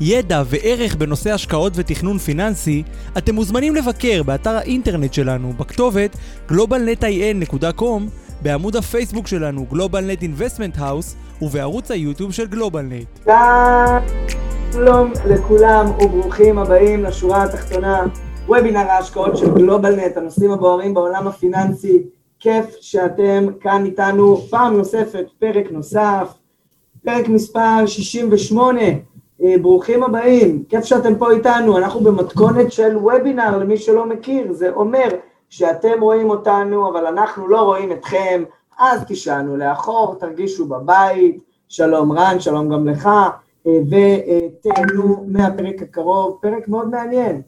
ידע וערך בנושא השקעות ותכנון פיננסי, אתם מוזמנים לבקר באתר האינטרנט שלנו בכתובת globalnetin.com, בעמוד הפייסבוק שלנו GlobalNet Investment House ובערוץ היוטיוב של GlobalNet. שלום לכולם וברוכים הבאים לשורה התחתונה, וובינר ההשקעות של GlobalNet, הנושאים הבוערים בעולם הפיננסי. כיף שאתם כאן איתנו פעם נוספת, פרק נוסף, פרק מספר 68. אה, ברוכים הבאים, כיף שאתם פה איתנו, אנחנו במתכונת של וובינר למי שלא מכיר, זה אומר שאתם רואים אותנו אבל אנחנו לא רואים אתכם, אז תשענו לאחור, תרגישו בבית, שלום רן, שלום גם לך, אה, ותהנו מהפרק הקרוב, פרק מאוד מעניין.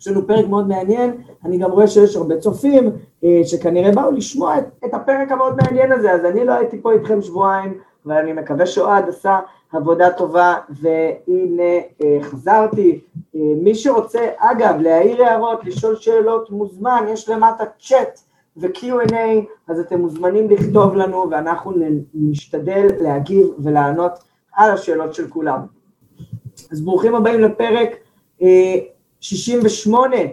יש לנו פרק מאוד מעניין, אני גם רואה שיש הרבה צופים אה, שכנראה באו לשמוע את, את הפרק המאוד מעניין הזה, אז אני לא הייתי פה איתכם שבועיים, ואני מקווה שאוהד עשה עבודה טובה, והנה אה, חזרתי. אה, מי שרוצה, אגב, להעיר הערות, לשאול שאלות, מוזמן, יש למטה צ'אט ו-Q&A, אז אתם מוזמנים לכתוב לנו, ואנחנו נשתדל להגיב ולענות על השאלות של כולם. אז ברוכים הבאים לפרק 68. אה,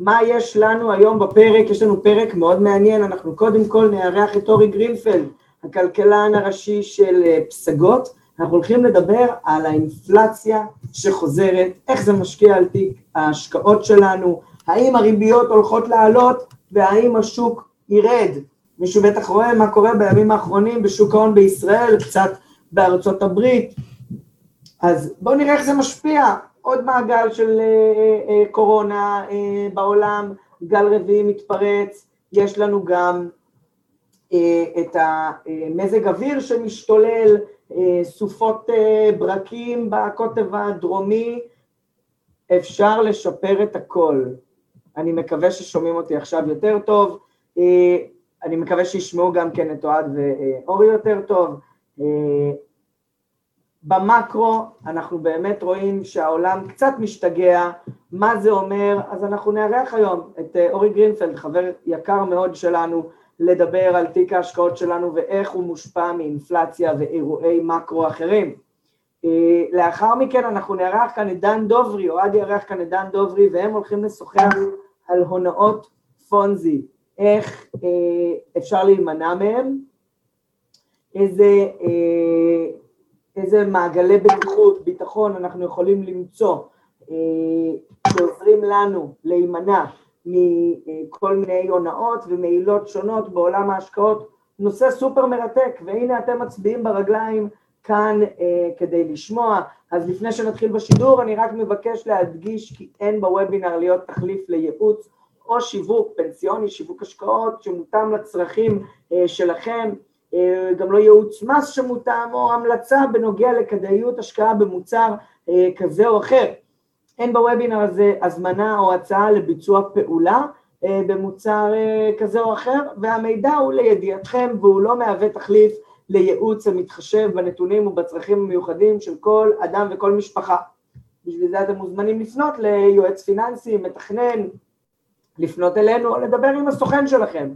מה יש לנו היום בפרק? יש לנו פרק מאוד מעניין, אנחנו קודם כל נארח את אורי גרינפלד, הכלכלן הראשי של פסגות, אנחנו הולכים לדבר על האינפלציה שחוזרת, איך זה משקיע על תיק ההשקעות שלנו, האם הריביות הולכות לעלות והאם השוק ירד. מישהו בטח רואה מה קורה בימים האחרונים בשוק ההון בישראל, קצת בארצות הברית, אז בואו נראה איך זה משפיע. עוד מעגל של uh, uh, קורונה uh, בעולם, גל רביעי מתפרץ, יש לנו גם uh, את המזג אוויר שמשתולל, אה, סופות אה, ברקים בקוטב הדרומי, אפשר לשפר את הכל. אני מקווה ששומעים אותי עכשיו יותר טוב, אה, אני מקווה שישמעו גם כן את אוהד ואורי יותר טוב. במקרו אנחנו באמת רואים שהעולם קצת משתגע, מה זה אומר? אז אנחנו נארח היום את אורי גרינפלד, חבר יקר מאוד שלנו, לדבר על תיק ההשקעות שלנו ואיך הוא מושפע מאינפלציה ואירועי מקרו אחרים. אה, לאחר מכן אנחנו נארח כאן את דן דוברי, אוהד יארח כאן את דן דוברי, והם הולכים לשוחח על הונאות פונזי, איך אה, אפשר להימנע מהם, איזה, אה, איזה מעגלי בטיחות, ביטחון אנחנו יכולים למצוא שעוזרים לנו להימנע מכל מיני הונאות ומעילות שונות בעולם ההשקעות, נושא סופר מרתק, והנה אתם מצביעים ברגליים כאן אה, כדי לשמוע. אז לפני שנתחיל בשידור, אני רק מבקש להדגיש כי אין בוובינר להיות תחליף לייעוץ או שיווק פנסיוני, שיווק השקעות שמותאם לצרכים אה, שלכם, אה, גם לא ייעוץ מס שמותאם או המלצה בנוגע לכדאיות השקעה במוצר אה, כזה או אחר. אין בוובינר הזה הזמנה או הצעה לביצוע פעולה אה, במוצר אה, כזה או אחר, והמידע הוא לידיעתכם והוא לא מהווה תחליף לייעוץ המתחשב בנתונים ובצרכים המיוחדים של כל אדם וכל משפחה. בשביל זה אתם מוזמנים לפנות ליועץ פיננסי, מתכנן, לפנות אלינו או לדבר עם הסוכן שלכם.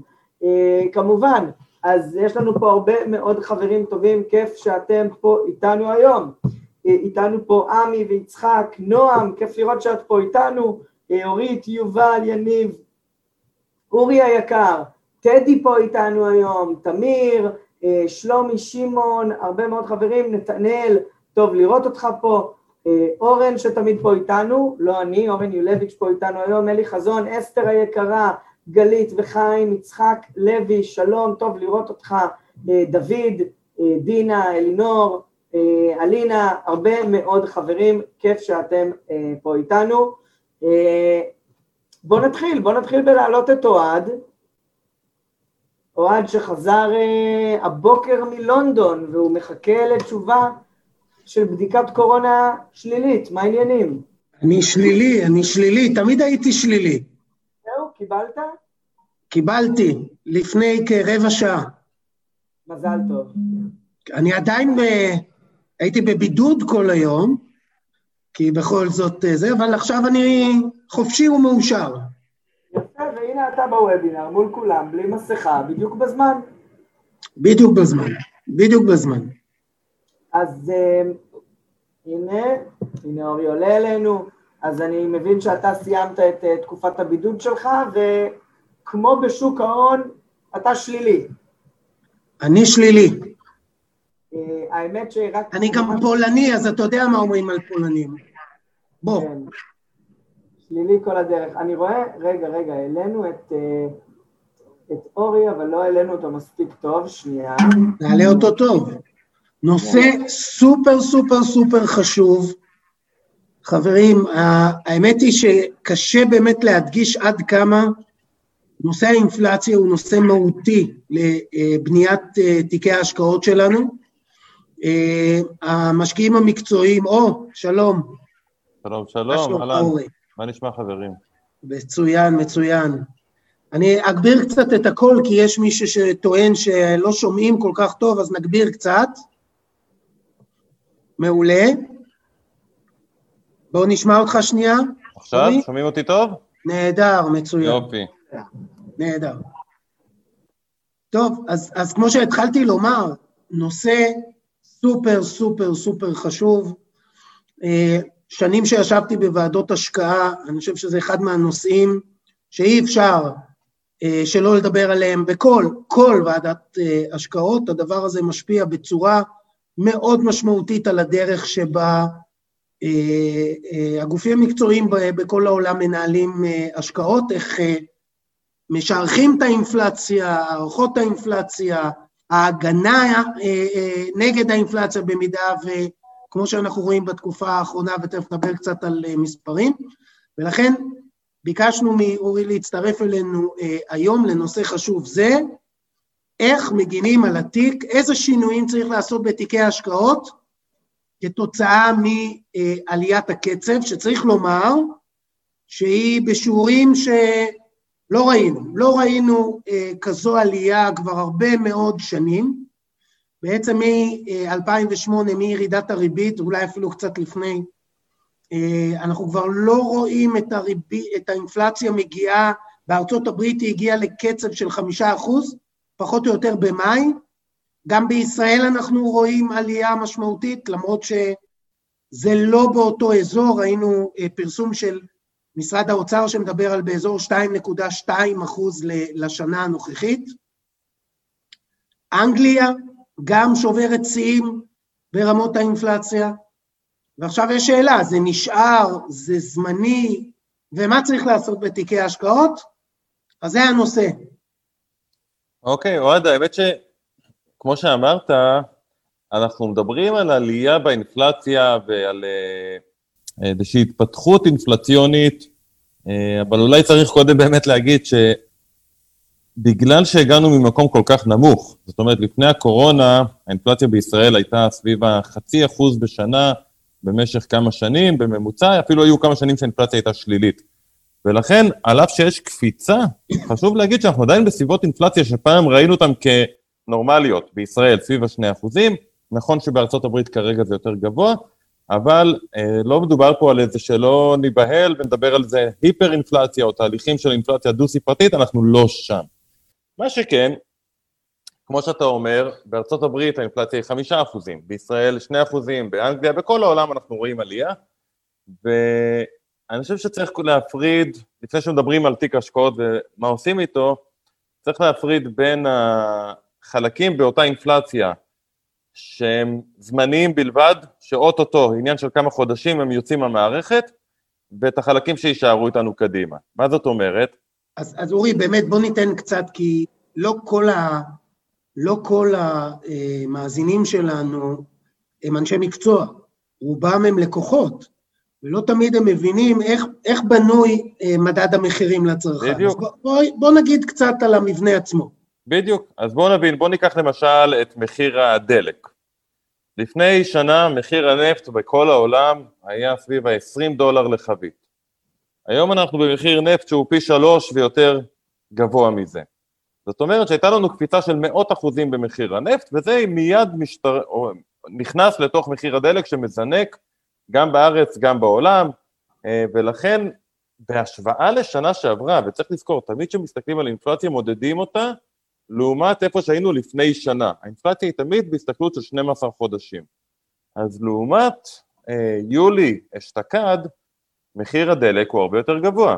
אה, כמובן, אז יש לנו פה הרבה מאוד חברים טובים, כיף שאתם פה איתנו היום. איתנו פה עמי ויצחק, נועם, כיף לראות שאת פה איתנו, אה, אורית, יובל, יניב, אורי היקר, טדי פה איתנו היום, תמיר, אה, שלומי, שמעון, הרבה מאוד חברים, נתנאל, טוב לראות אותך פה, אה, אורן שתמיד פה איתנו, לא אני, אורן יולביץ' פה איתנו היום, אלי חזון, אסתר היקרה, גלית וחיים, יצחק לוי, שלום, טוב לראות אותך, דוד, דינה, אלינור, אה, אלינה, הרבה מאוד חברים, כיף שאתם אה, פה איתנו. אה, בואו נתחיל, בואו נתחיל בלהעלות את אוהד. אוהד שחזר הבוקר מלונדון והוא מחכה לתשובה של בדיקת קורונה שלילית, מה העניינים? אני שלילי, אני שלילי, תמיד הייתי שלילי. זהו, קיבלת? קיבלתי, לפני כרבע שעה. מזל טוב. אני עדיין ב... הייתי בבידוד כל היום, כי בכל זאת אה, זה, אבל עכשיו אני חופשי ומאושר. יפה, והנה אתה בוובינר מול כולם, בלי מסכה, בדיוק בזמן. בדיוק בזמן, בדיוק בזמן. אז אה, הנה, הנה אורי עולה אלינו, אז אני מבין שאתה סיימת את אה, תקופת הבידוד שלך, וכמו בשוק ההון, אתה שלילי. אני שלילי. האמת שרק... אני גם פולני, אז אתה יודע מה אומרים על פולנים. בוא. כן. שלילי כל הדרך. אני רואה, רגע, רגע, העלינו את, אה, את אורי, אבל לא העלינו אותו מספיק טוב, שנייה. נעלה אותו טוב. נושא סופר סופר סופר חשוב. חברים, האמת היא שקשה באמת להדגיש עד כמה נושא האינפלציה הוא נושא מהותי לבניית אה, תיקי ההשקעות שלנו. אה, המשקיעים המקצועיים, או, שלום. שלום, שלום, אהלן. מה נשמע חברים? מצוין, מצוין. אני אגביר קצת את הקול, כי יש מישהו שטוען שלא שומעים כל כך טוב, אז נגביר קצת. מעולה. בואו נשמע אותך שנייה. עכשיו? אורי? שומעים אותי טוב? נהדר, מצוין. יופי. נהדר. טוב, אז, אז כמו שהתחלתי לומר, נושא סופר סופר סופר חשוב. אה, שנים שישבתי בוועדות השקעה, אני חושב שזה אחד מהנושאים שאי אפשר אה, שלא לדבר עליהם בכל, כל ועדת אה, השקעות, הדבר הזה משפיע בצורה מאוד משמעותית על הדרך שבה הגופים המקצועיים בכל העולם מנהלים השקעות, איך משערכים את האינפלציה, הערכות האינפלציה, ההגנה נגד האינפלציה במידה וכמו שאנחנו רואים בתקופה האחרונה, ותכף נדבר קצת על מספרים, ולכן ביקשנו מאורי להצטרף אלינו היום לנושא חשוב זה, איך מגינים על התיק, איזה שינויים צריך לעשות בתיקי ההשקעות כתוצאה מעליית הקצב, שצריך לומר שהיא בשיעורים שלא ראינו, לא ראינו כזו עלייה כבר הרבה מאוד שנים, בעצם מ-2008, מירידת הריבית, אולי אפילו קצת לפני, אנחנו כבר לא רואים את, הריבית, את האינפלציה מגיעה, בארצות הברית היא הגיעה לקצב של חמישה אחוז, פחות או יותר במאי, גם בישראל אנחנו רואים עלייה משמעותית, למרות שזה לא באותו אזור, ראינו פרסום של משרד האוצר שמדבר על באזור 2.2 אחוז לשנה הנוכחית. אנגליה גם שוברת שיאים ברמות האינפלציה, ועכשיו יש שאלה, זה נשאר, זה זמני, ומה צריך לעשות בתיקי ההשקעות? אז זה הנושא. אוקיי, אוהד, האמת שכמו שאמרת, אנחנו מדברים על עלייה באינפלציה ועל אה, איזושהי התפתחות אינפלציונית, אה, אבל אולי צריך קודם באמת להגיד שבגלל שהגענו ממקום כל כך נמוך, זאת אומרת, לפני הקורונה, האינפלציה בישראל הייתה סביב החצי אחוז בשנה במשך כמה שנים, בממוצע, אפילו היו כמה שנים שהאינפלציה הייתה שלילית. ולכן, על אף שיש קפיצה, חשוב להגיד שאנחנו עדיין בסביבות אינפלציה שפעם ראינו אותן כנורמליות בישראל, סביב השני אחוזים, נכון שבארצות הברית כרגע זה יותר גבוה, אבל אה, לא מדובר פה על איזה שלא ניבהל ונדבר על זה היפר-אינפלציה או תהליכים של אינפלציה דו-ספרתית, אנחנו לא שם. מה שכן, כמו שאתה אומר, בארצות הברית האינפלציה היא חמישה אחוזים, בישראל שני אחוזים, באנגליה, בכל העולם אנחנו רואים עלייה, ואני חושב שצריך להפריד, לפני שמדברים על תיק השקעות ומה עושים איתו, צריך להפריד בין החלקים באותה אינפלציה שהם זמניים בלבד, שאו-טו-טו, עניין של כמה חודשים הם יוצאים מהמערכת, ואת החלקים שיישארו איתנו קדימה. מה זאת אומרת? אז, אז אורי, באמת בוא ניתן קצת, כי לא כל, ה, לא כל המאזינים שלנו הם אנשי מקצוע, רובם הם לקוחות, ולא תמיד הם מבינים איך, איך בנוי מדד המחירים לצרכן. בדיוק. בוא, בוא, בוא נגיד קצת על המבנה עצמו. בדיוק. אז בואו נבין, בואו ניקח למשל את מחיר הדלק. לפני שנה מחיר הנפט בכל העולם היה סביב ה-20 דולר לחבית. היום אנחנו במחיר נפט שהוא פי שלוש ויותר גבוה מזה. זאת אומרת שהייתה לנו קפיצה של מאות אחוזים במחיר הנפט, וזה מיד משתר... נכנס לתוך מחיר הדלק שמזנק גם בארץ, גם בעולם, אה, ולכן בהשוואה לשנה שעברה, וצריך לזכור, תמיד כשמסתכלים על אינפלציה מודדים אותה לעומת איפה שהיינו לפני שנה. האינפלציה היא תמיד בהסתכלות של 12 חודשים. אז לעומת אה, יולי אשתקד, מחיר הדלק הוא הרבה יותר גבוה.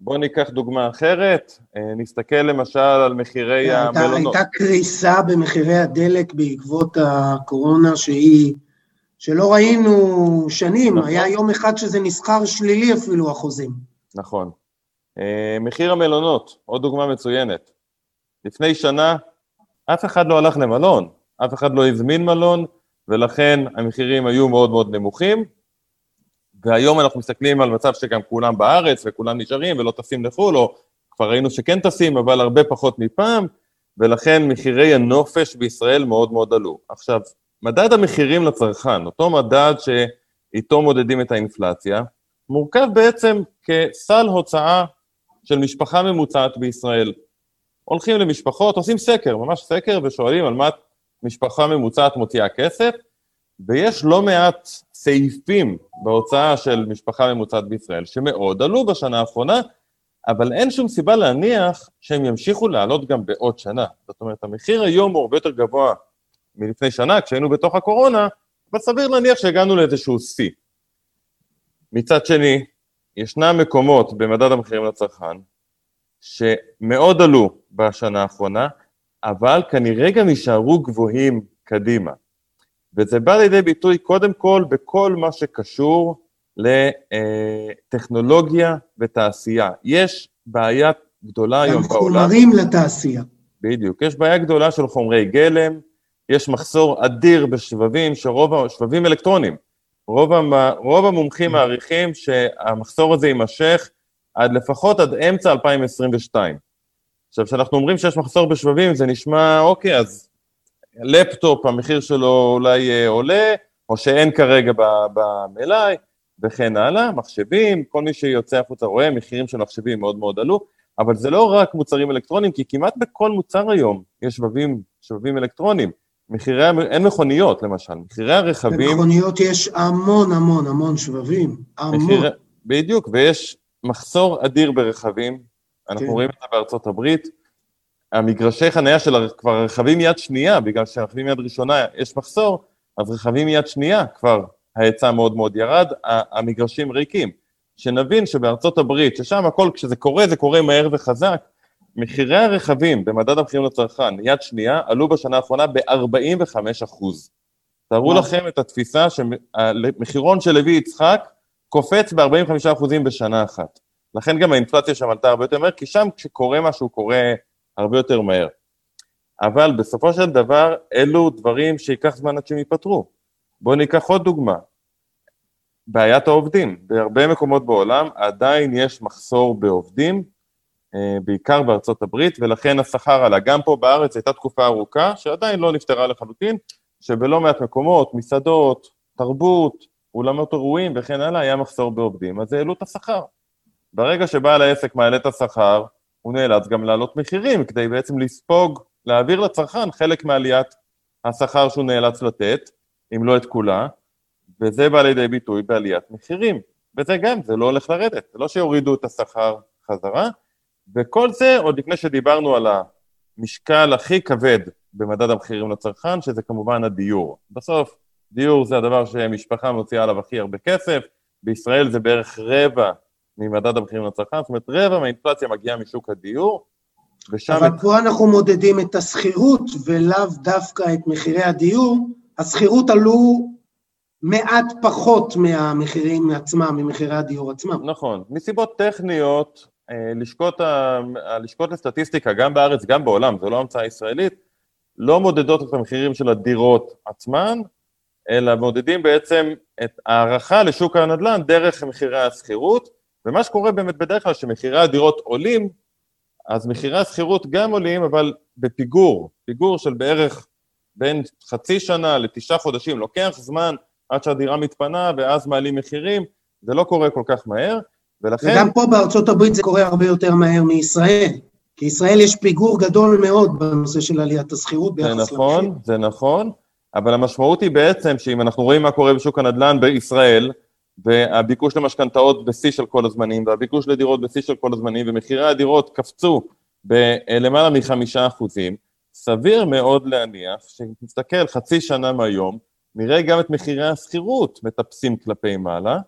בואו ניקח דוגמה אחרת, אה, נסתכל למשל על מחירי המלונות. הייתה קריסה במחירי הדלק בעקבות הקורונה שהיא, שלא ראינו שנים, נכון. היה יום אחד שזה נסחר שלילי אפילו, אחוזים. נכון. אה, מחיר המלונות, עוד דוגמה מצוינת. לפני שנה אף אחד לא הלך למלון, אף אחד לא הזמין מלון, ולכן המחירים היו מאוד מאוד נמוכים, והיום אנחנו מסתכלים על מצב שגם כולם בארץ וכולם נשארים ולא טסים לחו"ל, או כבר ראינו שכן טסים, אבל הרבה פחות מפעם, ולכן מחירי הנופש בישראל מאוד מאוד עלו. עכשיו, מדד המחירים לצרכן, אותו מדד שאיתו מודדים את האינפלציה, מורכב בעצם כסל הוצאה של משפחה ממוצעת בישראל. הולכים למשפחות, עושים סקר, ממש סקר, ושואלים על מה משפחה ממוצעת מוציאה כסף, ויש לא מעט סעיפים בהוצאה של משפחה ממוצעת בישראל שמאוד עלו בשנה האחרונה, אבל אין שום סיבה להניח שהם ימשיכו לעלות גם בעוד שנה. זאת אומרת, המחיר היום הוא הרבה יותר גבוה מלפני שנה, כשהיינו בתוך הקורונה, אבל סביר להניח שהגענו לאיזשהו שיא. מצד שני, ישנם מקומות במדד המחירים לצרכן שמאוד עלו בשנה האחרונה, אבל כנראה גם יישארו גבוהים קדימה. וזה בא לידי ביטוי קודם כל בכל מה שקשור לטכנולוגיה ותעשייה. יש בעיה גדולה היום בעולם. גם חומרים לתעשייה. בדיוק. יש בעיה גדולה של חומרי גלם, יש מחסור אדיר בשבבים, שרוב, שבבים אלקטרונים. רוב, המ, רוב המומחים מעריכים שהמחסור הזה יימשך עד לפחות עד אמצע 2022. עכשיו, כשאנחנו אומרים שיש מחסור בשבבים, זה נשמע, אוקיי, אז לפטופ, המחיר שלו אולי אה, עולה, או שאין כרגע במלאי, וכן הלאה, מחשבים, כל מי שיוצא החוצה רואה, מחירים של מחשבים מאוד מאוד עלו, אבל זה לא רק מוצרים אלקטרוניים, כי כמעט בכל מוצר היום יש שבבים, שבבים אלקטרוניים. מחירי, אין מכוניות למשל, מחירי הרכבים... במכוניות יש המון המון המון שבבים, המון. מחיר, בדיוק, ויש מחסור אדיר ברכבים, אנחנו כן. רואים את זה בארצות הברית, המגרשי חניה של כבר רכבים יד שנייה, בגלל שרכבים יד ראשונה יש מחסור, אז רכבים יד שנייה כבר ההיצע מאוד מאוד ירד, המגרשים ריקים. שנבין שבארצות הברית, ששם הכל, כשזה קורה, זה קורה מהר וחזק, מחירי הרכבים במדד המחירים לצרכן, יד שנייה, עלו בשנה האחרונה ב-45 אחוז. תארו לכם את התפיסה שמחירון של לוי יצחק קופץ ב-45 אחוזים בשנה אחת. לכן גם האינפלציה שם עלתה הרבה יותר מהר, כי שם כשקורה משהו קורה הרבה יותר מהר. אבל בסופו של דבר, אלו דברים שייקח זמן עד שהם ייפתרו. בואו ניקח עוד דוגמה. בעיית העובדים. בהרבה מקומות בעולם עדיין יש מחסור בעובדים, אה, בעיקר בארצות הברית, ולכן השכר עלה. גם פה בארץ הייתה תקופה ארוכה, שעדיין לא נפתרה לחלוטין, שבלא מעט מקומות, מסעדות, תרבות, אולמות אירועים וכן הלאה, היה מחסור בעובדים, אז העלו את השכר. ברגע שבעל העסק מעלה את השכר, הוא נאלץ גם להעלות מחירים כדי בעצם לספוג, להעביר לצרכן חלק מעליית השכר שהוא נאלץ לתת, אם לא את כולה, וזה בא לידי ביטוי בעליית מחירים. וזה גם, זה לא הולך לרדת, זה לא שיורידו את השכר חזרה, וכל זה עוד לפני שדיברנו על המשקל הכי כבד במדד המחירים לצרכן, שזה כמובן הדיור. בסוף, דיור זה הדבר שמשפחה מוציאה עליו הכי הרבה כסף, בישראל זה בערך רבע ממדד המחירים לצרכן, זאת אומרת רבע מהאינפלציה מגיעה משוק הדיור, ושם... אבל את... פה אנחנו מודדים את השכירות ולאו דווקא את מחירי הדיור, השכירות עלו מעט פחות מהמחירים עצמם, ממחירי הדיור עצמם. נכון, מסיבות טכניות, אה, לשכות, ה... הלשכות לסטטיסטיקה, גם בארץ, גם בעולם, זו לא המצאה ישראלית, לא מודדות את המחירים של הדירות עצמן, אלא מודדים בעצם את ההערכה לשוק הנדל"ן דרך מחירי השכירות, ומה שקורה באמת בדרך כלל, שמחירי הדירות עולים, אז מחירי השכירות גם עולים, אבל בפיגור, פיגור של בערך בין חצי שנה לתשעה חודשים, לוקח זמן עד שהדירה מתפנה ואז מעלים מחירים, זה לא קורה כל כך מהר, ולכן... וגם פה בארצות הברית זה קורה הרבה יותר מהר מישראל. כי ישראל יש פיגור גדול מאוד בנושא של עליית השכירות ביחס למחיר. זה נכון, למחיר. זה נכון, אבל המשמעות היא בעצם שאם אנחנו רואים מה קורה בשוק הנדל"ן בישראל, והביקוש למשכנתאות בשיא של כל הזמנים, והביקוש לדירות בשיא של כל הזמנים, ומחירי הדירות קפצו בלמעלה מחמישה אחוזים, סביר מאוד להניח שנסתכל חצי שנה מהיום, נראה גם את מחירי השכירות מטפסים כלפי מעלה,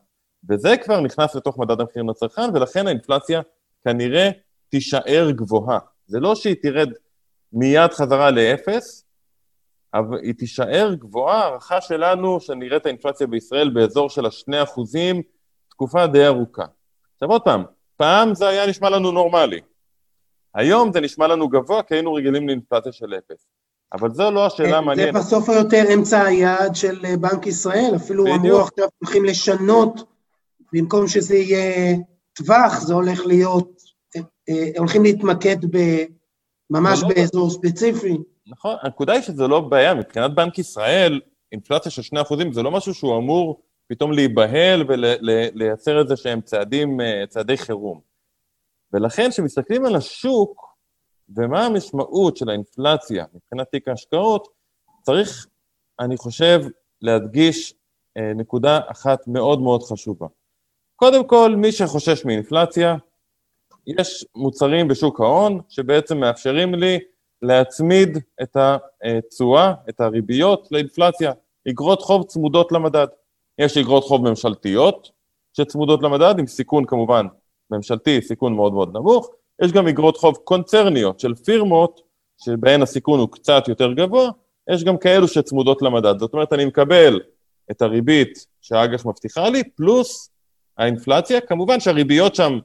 וזה כבר נכנס לתוך מדד המחירים לצרכן, ולכן האינפלציה כנראה תישאר גבוהה. זה לא שהיא תרד מיד חזרה לאפס, אבל היא תישאר גבוהה, הערכה שלנו שנראה את האינפלציה בישראל באזור של השני אחוזים תקופה די ארוכה. עכשיו עוד פעם, פעם זה היה נשמע לנו נורמלי. היום זה נשמע לנו גבוה כי היינו רגילים לאינפלציה של אפס. אבל זו לא השאלה המעניינת. זה בסוף היותר אמצע היעד של בנק ישראל, אפילו בדיוק. אמרו עכשיו הולכים לשנות, במקום שזה יהיה טווח, זה הולך להיות, אה, הולכים להתמקד ממש לא באזור ספציפי. נכון, הנקודה היא שזה לא בעיה, מבחינת בנק ישראל, אינפלציה של 2% זה לא משהו שהוא אמור פתאום להיבהל ולייצר איזה שהם צעדים, אה, צעדי חירום. ולכן כשמסתכלים על השוק ומה המשמעות של האינפלציה מבחינת תיק ההשקעות, צריך, אני חושב, להדגיש אה, נקודה אחת מאוד מאוד חשובה. קודם כל, מי שחושש מאינפלציה, יש מוצרים בשוק ההון שבעצם מאפשרים לי להצמיד את התשואה, את הריביות, לאינפלציה. אגרות חוב צמודות למדד. יש אגרות חוב ממשלתיות שצמודות למדד, עם סיכון כמובן ממשלתי, סיכון מאוד מאוד נמוך. יש גם אגרות חוב קונצרניות של פירמות, שבהן הסיכון הוא קצת יותר גבוה, יש גם כאלו שצמודות למדד. זאת אומרת, אני מקבל את הריבית שהאג"ח מבטיחה לי, פלוס האינפלציה, כמובן שהריביות שם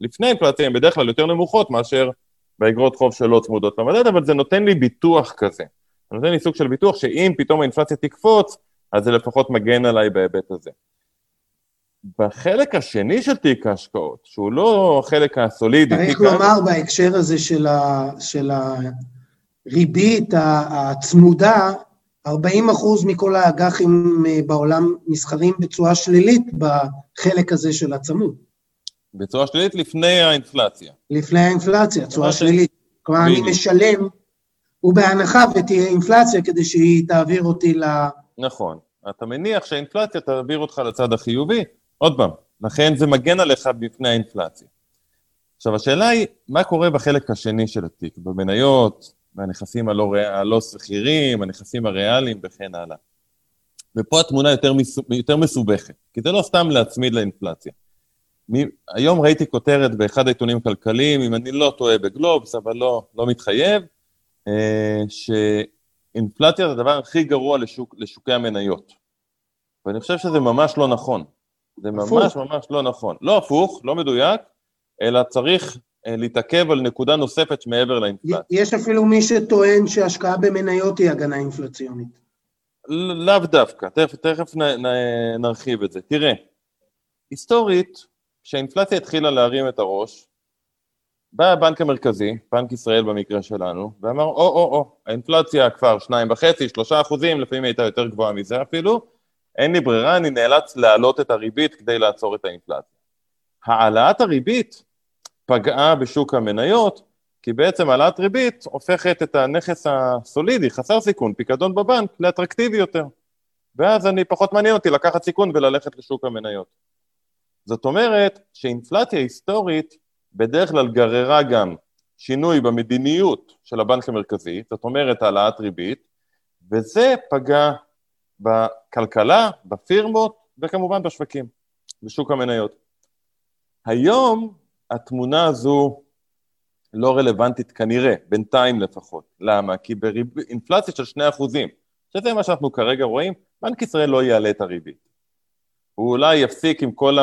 לפני האינפלציה הן בדרך כלל יותר נמוכות מאשר באגרות חוב שלא צמודות למדד, אבל זה נותן לי ביטוח כזה. זה נותן לי סוג של ביטוח שאם פתאום האינפלציה תקפוץ, אז זה לפחות מגן עליי בהיבט הזה. בחלק השני של תיק ההשקעות, שהוא לא החלק הסולידי... צריך לומר בהקשר הזה של, ה, של הריבית הצמודה, 40 אחוז מכל האג"חים אה, בעולם נסחרים בצורה שלילית בחלק הזה של הצמוד. בצורה שלילית לפני האינפלציה. לפני האינפלציה, צורה שלילית. כלומר, אני משלם, ובהנחה ותהיה אינפלציה כדי שהיא תעביר אותי ל... נכון. אתה מניח שהאינפלציה תעביר אותך לצד החיובי, עוד פעם, לכן זה מגן עליך בפני האינפלציה. עכשיו, השאלה היא, מה קורה בחלק השני של התיק, במניות, והנכסים הלא, הלא שכירים, הנכסים הריאליים וכן הלאה. ופה התמונה יותר, מס, יותר מסובכת, כי זה לא סתם להצמיד לאינפלציה. מי, היום ראיתי כותרת באחד העיתונים הכלכליים, אם אני לא טועה בגלובס, אבל לא, לא מתחייב, אה, שאינפלציה זה הדבר הכי גרוע לשוק, לשוקי המניות. ואני חושב שזה ממש לא נכון. זה ממש הפוך. ממש לא נכון. לא הפוך, לא מדויק, אלא צריך אה, להתעכב על נקודה נוספת מעבר לאינפלציה. יש אפילו מי שטוען שהשקעה במניות היא הגנה אינפלציונית. לאו דווקא, תכף, תכף נ, נ, נרחיב את זה. תראה, היסטורית, כשהאינפלציה התחילה להרים את הראש, בא הבנק המרכזי, בנק ישראל במקרה שלנו, ואמר, או, או, או, האינפלציה כבר שניים וחצי, שלושה אחוזים, לפעמים הייתה יותר גבוהה מזה אפילו, אין לי ברירה, אני נאלץ להעלות את הריבית כדי לעצור את האינפלציה. העלאת הריבית פגעה בשוק המניות, כי בעצם העלאת ריבית הופכת את הנכס הסולידי, חסר סיכון, פיקדון בבנק, לאטרקטיבי יותר. ואז אני, פחות מעניין אותי לקחת סיכון וללכת לשוק המניות. זאת אומרת שאינפלציה היסטורית בדרך כלל גררה גם שינוי במדיניות של הבנק המרכזי, זאת אומרת העלאת ריבית, וזה פגע בכלכלה, בפירמות וכמובן בשווקים, בשוק המניות. היום התמונה הזו לא רלוונטית כנראה, בינתיים לפחות. למה? כי באינפלציה של 2 אחוזים, שזה מה שאנחנו כרגע רואים, בנק ישראל לא יעלה את הריבית. הוא אולי יפסיק עם כל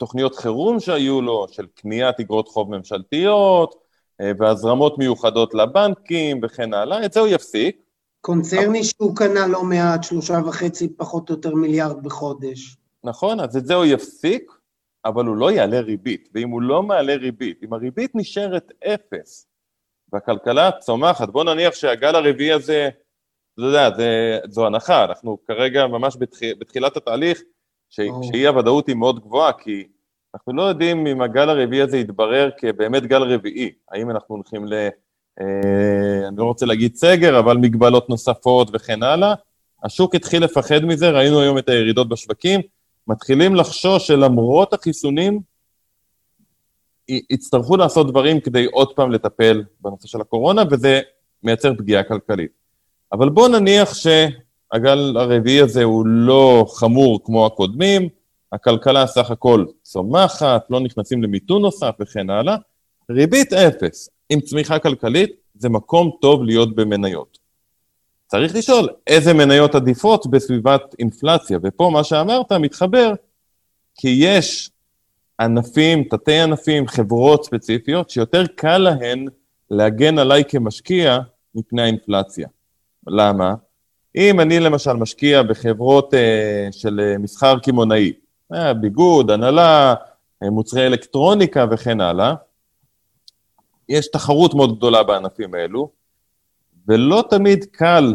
התוכניות חירום שהיו לו, של קניית אגרות חוב ממשלתיות, אה, והזרמות מיוחדות לבנקים וכן הלאה, את זה הוא יפסיק. קונצרני אבל... שהוא קנה לא מעט, שלושה וחצי פחות או יותר מיליארד בחודש. נכון, אז את זה הוא יפסיק, אבל הוא לא יעלה ריבית, ואם הוא לא מעלה ריבית, אם הריבית נשארת אפס והכלכלה צומחת, בוא נניח שהגל הרביעי הזה אתה יודע, זה, זו הנחה, אנחנו כרגע ממש בתח, בתחילת התהליך, שאי הוודאות היא מאוד גבוהה, כי אנחנו לא יודעים אם הגל הרביעי הזה יתברר כבאמת גל רביעי, האם אנחנו הולכים ל... אה, אני לא רוצה להגיד סגר, אבל מגבלות נוספות וכן הלאה. השוק התחיל לפחד מזה, ראינו היום את הירידות בשווקים, מתחילים לחשוש שלמרות החיסונים, יצטרכו לעשות דברים כדי עוד פעם לטפל בנושא של הקורונה, וזה מייצר פגיעה כלכלית. אבל בואו נניח שהגל הרביעי הזה הוא לא חמור כמו הקודמים, הכלכלה סך הכל צומחת, לא נכנסים למיתון נוסף וכן הלאה, ריבית אפס עם צמיחה כלכלית זה מקום טוב להיות במניות. צריך לשאול איזה מניות עדיפות בסביבת אינפלציה, ופה מה שאמרת מתחבר, כי יש ענפים, תתי ענפים, חברות ספציפיות, שיותר קל להן להגן עליי כמשקיע מפני האינפלציה. למה? אם אני למשל משקיע בחברות uh, של uh, מסחר קמעונאי, uh, ביגוד, הנהלה, uh, מוצרי אלקטרוניקה וכן הלאה, יש תחרות מאוד גדולה בענפים האלו, ולא תמיד קל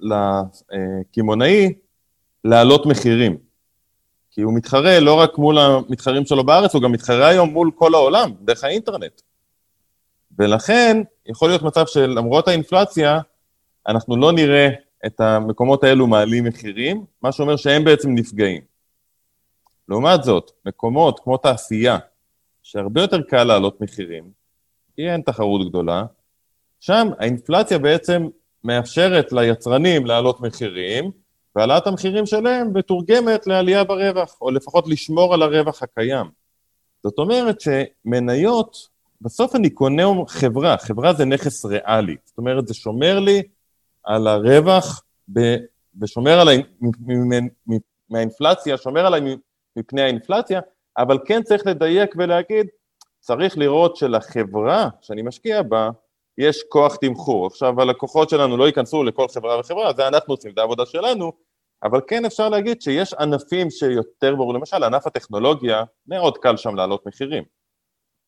לקמעונאי להעלות מחירים. כי הוא מתחרה לא רק מול המתחרים שלו בארץ, הוא גם מתחרה היום מול כל העולם, דרך האינטרנט. ולכן, יכול להיות מצב שלמרות האינפלציה, אנחנו לא נראה את המקומות האלו מעלים מחירים, מה שאומר שהם בעצם נפגעים. לעומת זאת, מקומות כמו תעשייה, שהרבה יותר קל להעלות מחירים, כי אין תחרות גדולה, שם האינפלציה בעצם מאפשרת ליצרנים להעלות מחירים, והעלאת המחירים שלהם מתורגמת לעלייה ברווח, או לפחות לשמור על הרווח הקיים. זאת אומרת שמניות, בסוף אני קונה חברה, חברה זה נכס ריאלי, זאת אומרת זה שומר לי על הרווח ב, ושומר עליי מהאינפלציה, שומר עליי מפני האינפלציה, אבל כן צריך לדייק ולהגיד, צריך לראות שלחברה שאני משקיע בה, יש כוח תמחור. עכשיו, הלקוחות שלנו לא ייכנסו לכל חברה וחברה, זה אנחנו עושים, זה העבודה שלנו, אבל כן אפשר להגיד שיש ענפים שיותר ברור, למשל, ענף הטכנולוגיה, מאוד קל שם להעלות מחירים.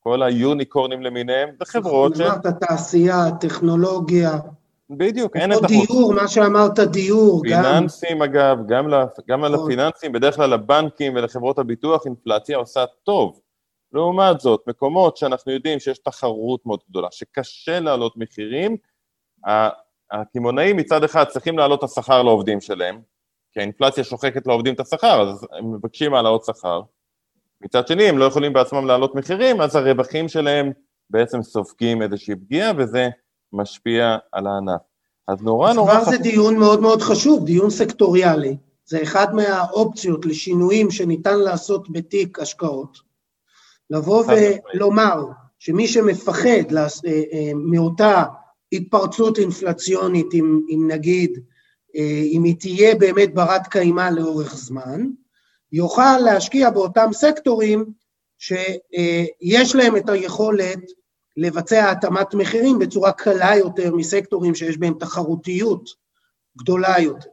כל היוניקורנים למיניהם, זה חברות ש... אמרת תעשייה, טכנולוגיה. בדיוק, אין את החוץ. דיור, מה שאמרת, דיור, פיננסים, גם... פיננסים, אגב, גם, גם על נכון. הפיננסים, בדרך כלל לבנקים ולחברות הביטוח, אינפלציה עושה טוב. לעומת זאת, מקומות שאנחנו יודעים שיש תחרות מאוד גדולה, שקשה להעלות מחירים, הקמעונאים מצד אחד צריכים להעלות את השכר לעובדים שלהם, כי האינפלציה שוחקת לעובדים את השכר, אז הם מבקשים העלאות שכר. מצד שני, הם לא יכולים בעצמם להעלות מחירים, אז הרווחים שלהם בעצם סופגים איזושהי פגיעה, וזה משפיע על הענף. אז נורא נורא חשוב... זה דיון מאוד מאוד חשוב, דיון סקטוריאלי. זה אחד מהאופציות לשינויים שניתן לעשות בתיק השקעות. לבוא ולומר שמי שמפחד אה, אה, מאותה התפרצות אינפלציונית, אם, אם נגיד, אה, אם היא תהיה באמת ברת קיימא לאורך זמן, יוכל להשקיע באותם סקטורים שיש להם את היכולת לבצע התאמת מחירים בצורה קלה יותר מסקטורים שיש בהם תחרותיות גדולה יותר.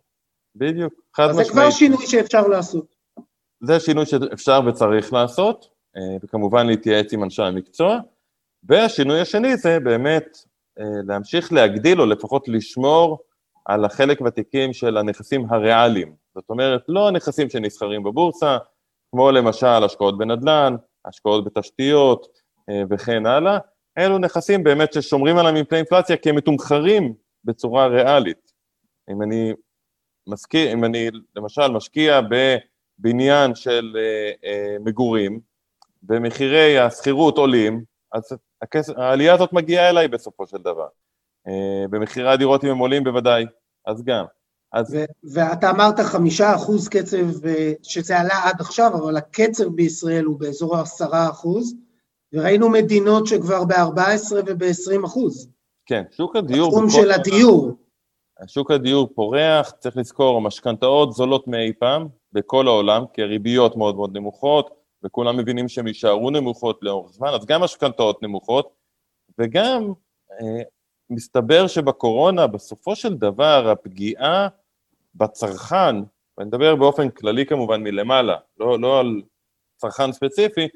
בדיוק, חד משמעית. אז זה כבר שינוי שאפשר לעשות. זה שינוי שאפשר וצריך לעשות, אה, וכמובן להתייעץ עם אנשי המקצוע. והשינוי השני זה באמת אה, להמשיך להגדיל או לפחות לשמור על החלק ותיקים של הנכסים הריאליים. זאת אומרת, לא הנכסים שנסחרים בבורסה, כמו למשל השקעות בנדל"ן, השקעות בתשתיות אה, וכן הלאה, אלו נכסים באמת ששומרים עליהם מפני אינפלציה כי הם מתומחרים בצורה ריאלית. אם אני משקיע, אם אני למשל משקיע בבניין של אה, אה, מגורים, ומחירי השכירות עולים, אז הכס... העלייה הזאת מגיעה אליי בסופו של דבר. אה, במחירי הדירות אם הם עולים בוודאי, אז גם. אז... ו- ואתה אמרת חמישה אחוז קצב, אה, שזה עלה עד עכשיו, אבל הקצב בישראל הוא באזור העשרה אחוז, וראינו מדינות שכבר ב-14 וב-20 אחוז. כן, שוק הדיור... בתחום של הדיור. שוק הדיור פורח, צריך לזכור, המשכנתאות זולות מאי פעם בכל העולם, כי הריביות מאוד מאוד נמוכות, וכולם מבינים שהן יישארו נמוכות לאורך זמן, אז גם משכנתאות נמוכות, וגם אה, מסתבר שבקורונה, בסופו של דבר, הפגיעה בצרכן, ואני מדבר באופן כללי כמובן מלמעלה, לא, לא על צרכן ספציפי,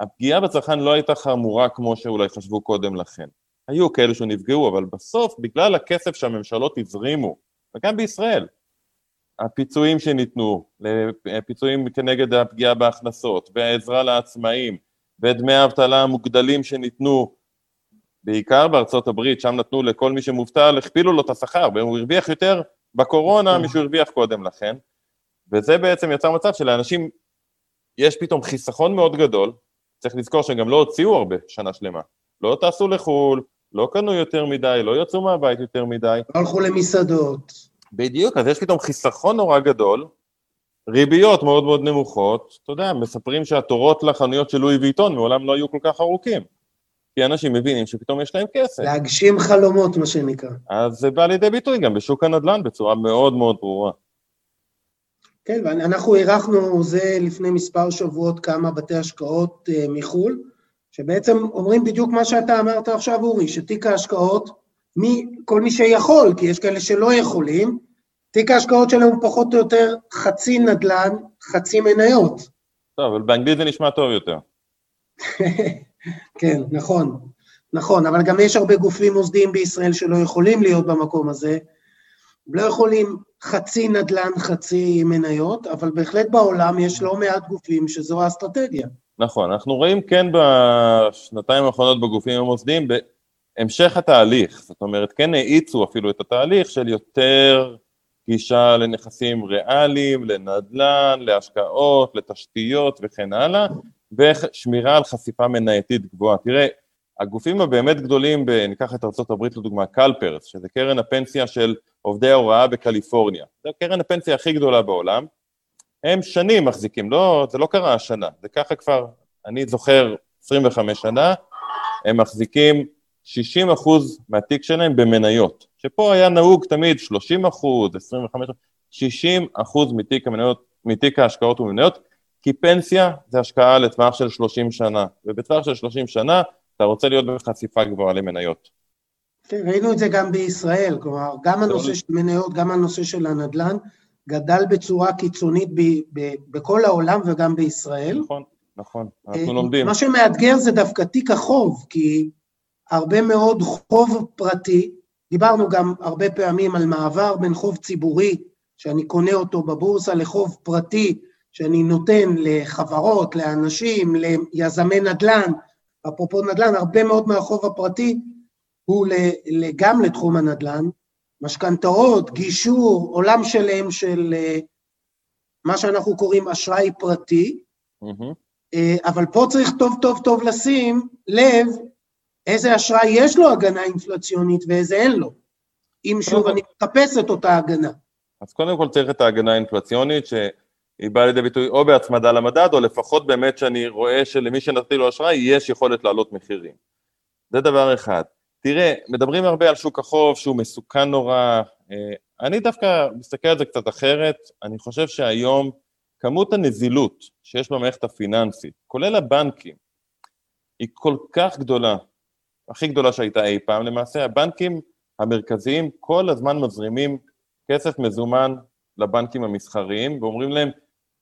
הפגיעה בצרכן לא הייתה חמורה כמו שאולי חשבו קודם לכן. היו כאלה שנפגעו, אבל בסוף, בגלל הכסף שהממשלות הזרימו וגם בישראל. הפיצויים שניתנו, פיצויים כנגד הפגיעה בהכנסות, והעזרה לעצמאים, ודמי האבטלה המוגדלים שניתנו, בעיקר בארצות הברית, שם נתנו לכל מי שמובטל, הכפילו לו את השכר, והוא הרוויח יותר בקורונה משהוא הרוויח קודם לכן, וזה בעצם יצר מצב שלאנשים יש פתאום חיסכון מאוד גדול, צריך לזכור שהם גם לא הוציאו הרבה שנה שלמה. לא טסו לחו"ל, לא קנו יותר מדי, לא יצאו מהבית יותר מדי. לא הלכו למסעדות. בדיוק, אז יש פתאום חיסכון נורא גדול, ריביות מאוד מאוד נמוכות, אתה יודע, מספרים שהתורות לחנויות של לואי ויטון מעולם לא היו כל כך ארוכים. כי אנשים מבינים שפתאום יש להם כסף. להגשים חלומות, מה שנקרא. אז זה בא לידי ביטוי גם בשוק הנדל"ן בצורה מאוד מאוד ברורה. כן, ואנחנו אירחנו זה לפני מספר שבועות כמה בתי השקעות uh, מחו"ל, שבעצם אומרים בדיוק מה שאתה אמרת עכשיו, אורי, שתיק ההשקעות, מי, כל מי שיכול, כי יש כאלה שלא יכולים, תיק ההשקעות שלהם הוא פחות או יותר חצי נדל"ן, חצי מניות. טוב, אבל באנגלית זה נשמע טוב יותר. כן, נכון, נכון, אבל גם יש הרבה גופים מוסדיים בישראל שלא יכולים להיות במקום הזה, לא יכולים חצי נדל"ן, חצי מניות, אבל בהחלט בעולם יש לא מעט גופים שזו האסטרטגיה. נכון, אנחנו רואים כן בשנתיים האחרונות בגופים המוסדיים, בהמשך התהליך, זאת אומרת, כן האיצו אפילו את התהליך של יותר גישה לנכסים ריאליים, לנדל"ן, להשקעות, לתשתיות וכן הלאה, ושמירה על חשיפה מנייתית גבוהה. תראה, הגופים הבאמת גדולים, ניקח את ארה"ב לדוגמה, קלפרס, שזה קרן הפנסיה של עובדי ההוראה בקליפורניה, זו קרן הפנסיה הכי גדולה בעולם, הם שנים מחזיקים, לא, זה לא קרה השנה, זה ככה כבר, אני זוכר 25 שנה, הם מחזיקים 60 אחוז מהתיק שלהם במניות, שפה היה נהוג תמיד 30 אחוז, 25 60 אחוז מתיק המניות, מתיק ההשקעות ומניות, כי פנסיה זה השקעה לטווח של 30 שנה, ובטווח של 30 שנה אתה רוצה להיות בחשיפה גבוהה למניות. כן, ראינו את זה גם בישראל, כלומר, גם הנושא של מניות, גם הנושא של הנדל"ן, גדל בצורה קיצונית ב, ב, בכל העולם וגם בישראל. נכון, נכון, אנחנו לומדים. מה שמאתגר זה דווקא תיק החוב, כי הרבה מאוד חוב פרטי, דיברנו גם הרבה פעמים על מעבר בין חוב ציבורי, שאני קונה אותו בבורסה, לחוב פרטי, שאני נותן לחברות, לאנשים, ליזמי נדל"ן, אפרופו נדל"ן, הרבה מאוד מהחוב הפרטי הוא גם לתחום הנדל"ן, משכנתאות, גישור, עולם שלם של אה, מה שאנחנו קוראים אשראי פרטי, mm-hmm. אבל פה צריך טוב טוב טוב לשים לב איזה אשראי יש לו הגנה אינפלציונית ואיזה אין לו, אם שוב אני מחפש את אותה הגנה. אז קודם כל צריך את ההגנה האינפלציונית, שהיא באה לידי ביטוי או בהצמדה למדד, או לפחות באמת שאני רואה שלמי שנתתי לו אשראי יש יכולת להעלות מחירים. זה דבר אחד. תראה, מדברים הרבה על שוק החוב שהוא מסוכן נורא, אה, אני דווקא מסתכל על זה קצת אחרת, אני חושב שהיום כמות הנזילות שיש במערכת הפיננסית, כולל הבנקים, היא כל כך גדולה, הכי גדולה שהייתה אי פעם, למעשה הבנקים המרכזיים כל הזמן מזרימים כסף מזומן לבנקים המסחריים ואומרים להם,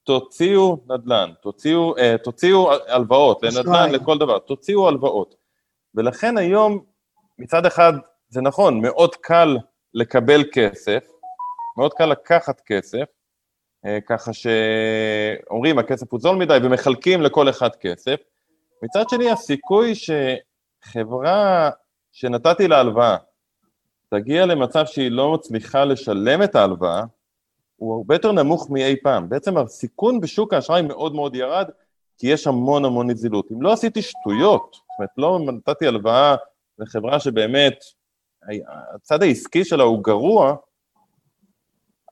תוציאו נדל"ן, תוציאו, אה, תוציאו הלוואות לנדל"ן, לכל דבר, תוציאו הלוואות. ולכן היום מצד אחד, זה נכון, מאוד קל לקבל כסף, מאוד קל לקחת כסף, אה, ככה שאומרים, הכסף הוא זול מדי ומחלקים לכל אחד כסף. מצד שני, הסיכוי שחברה שנתתי לה הלוואה תגיע למצב שהיא לא מצליחה לשלם את ההלוואה, הוא הרבה יותר נמוך מאי פעם. בעצם הסיכון בשוק האשראי מאוד מאוד ירד, כי יש המון המון נזילות. אם לא עשיתי שטויות, זאת אומרת, לא נתתי הלוואה זו חברה שבאמת, הצד העסקי שלה הוא גרוע,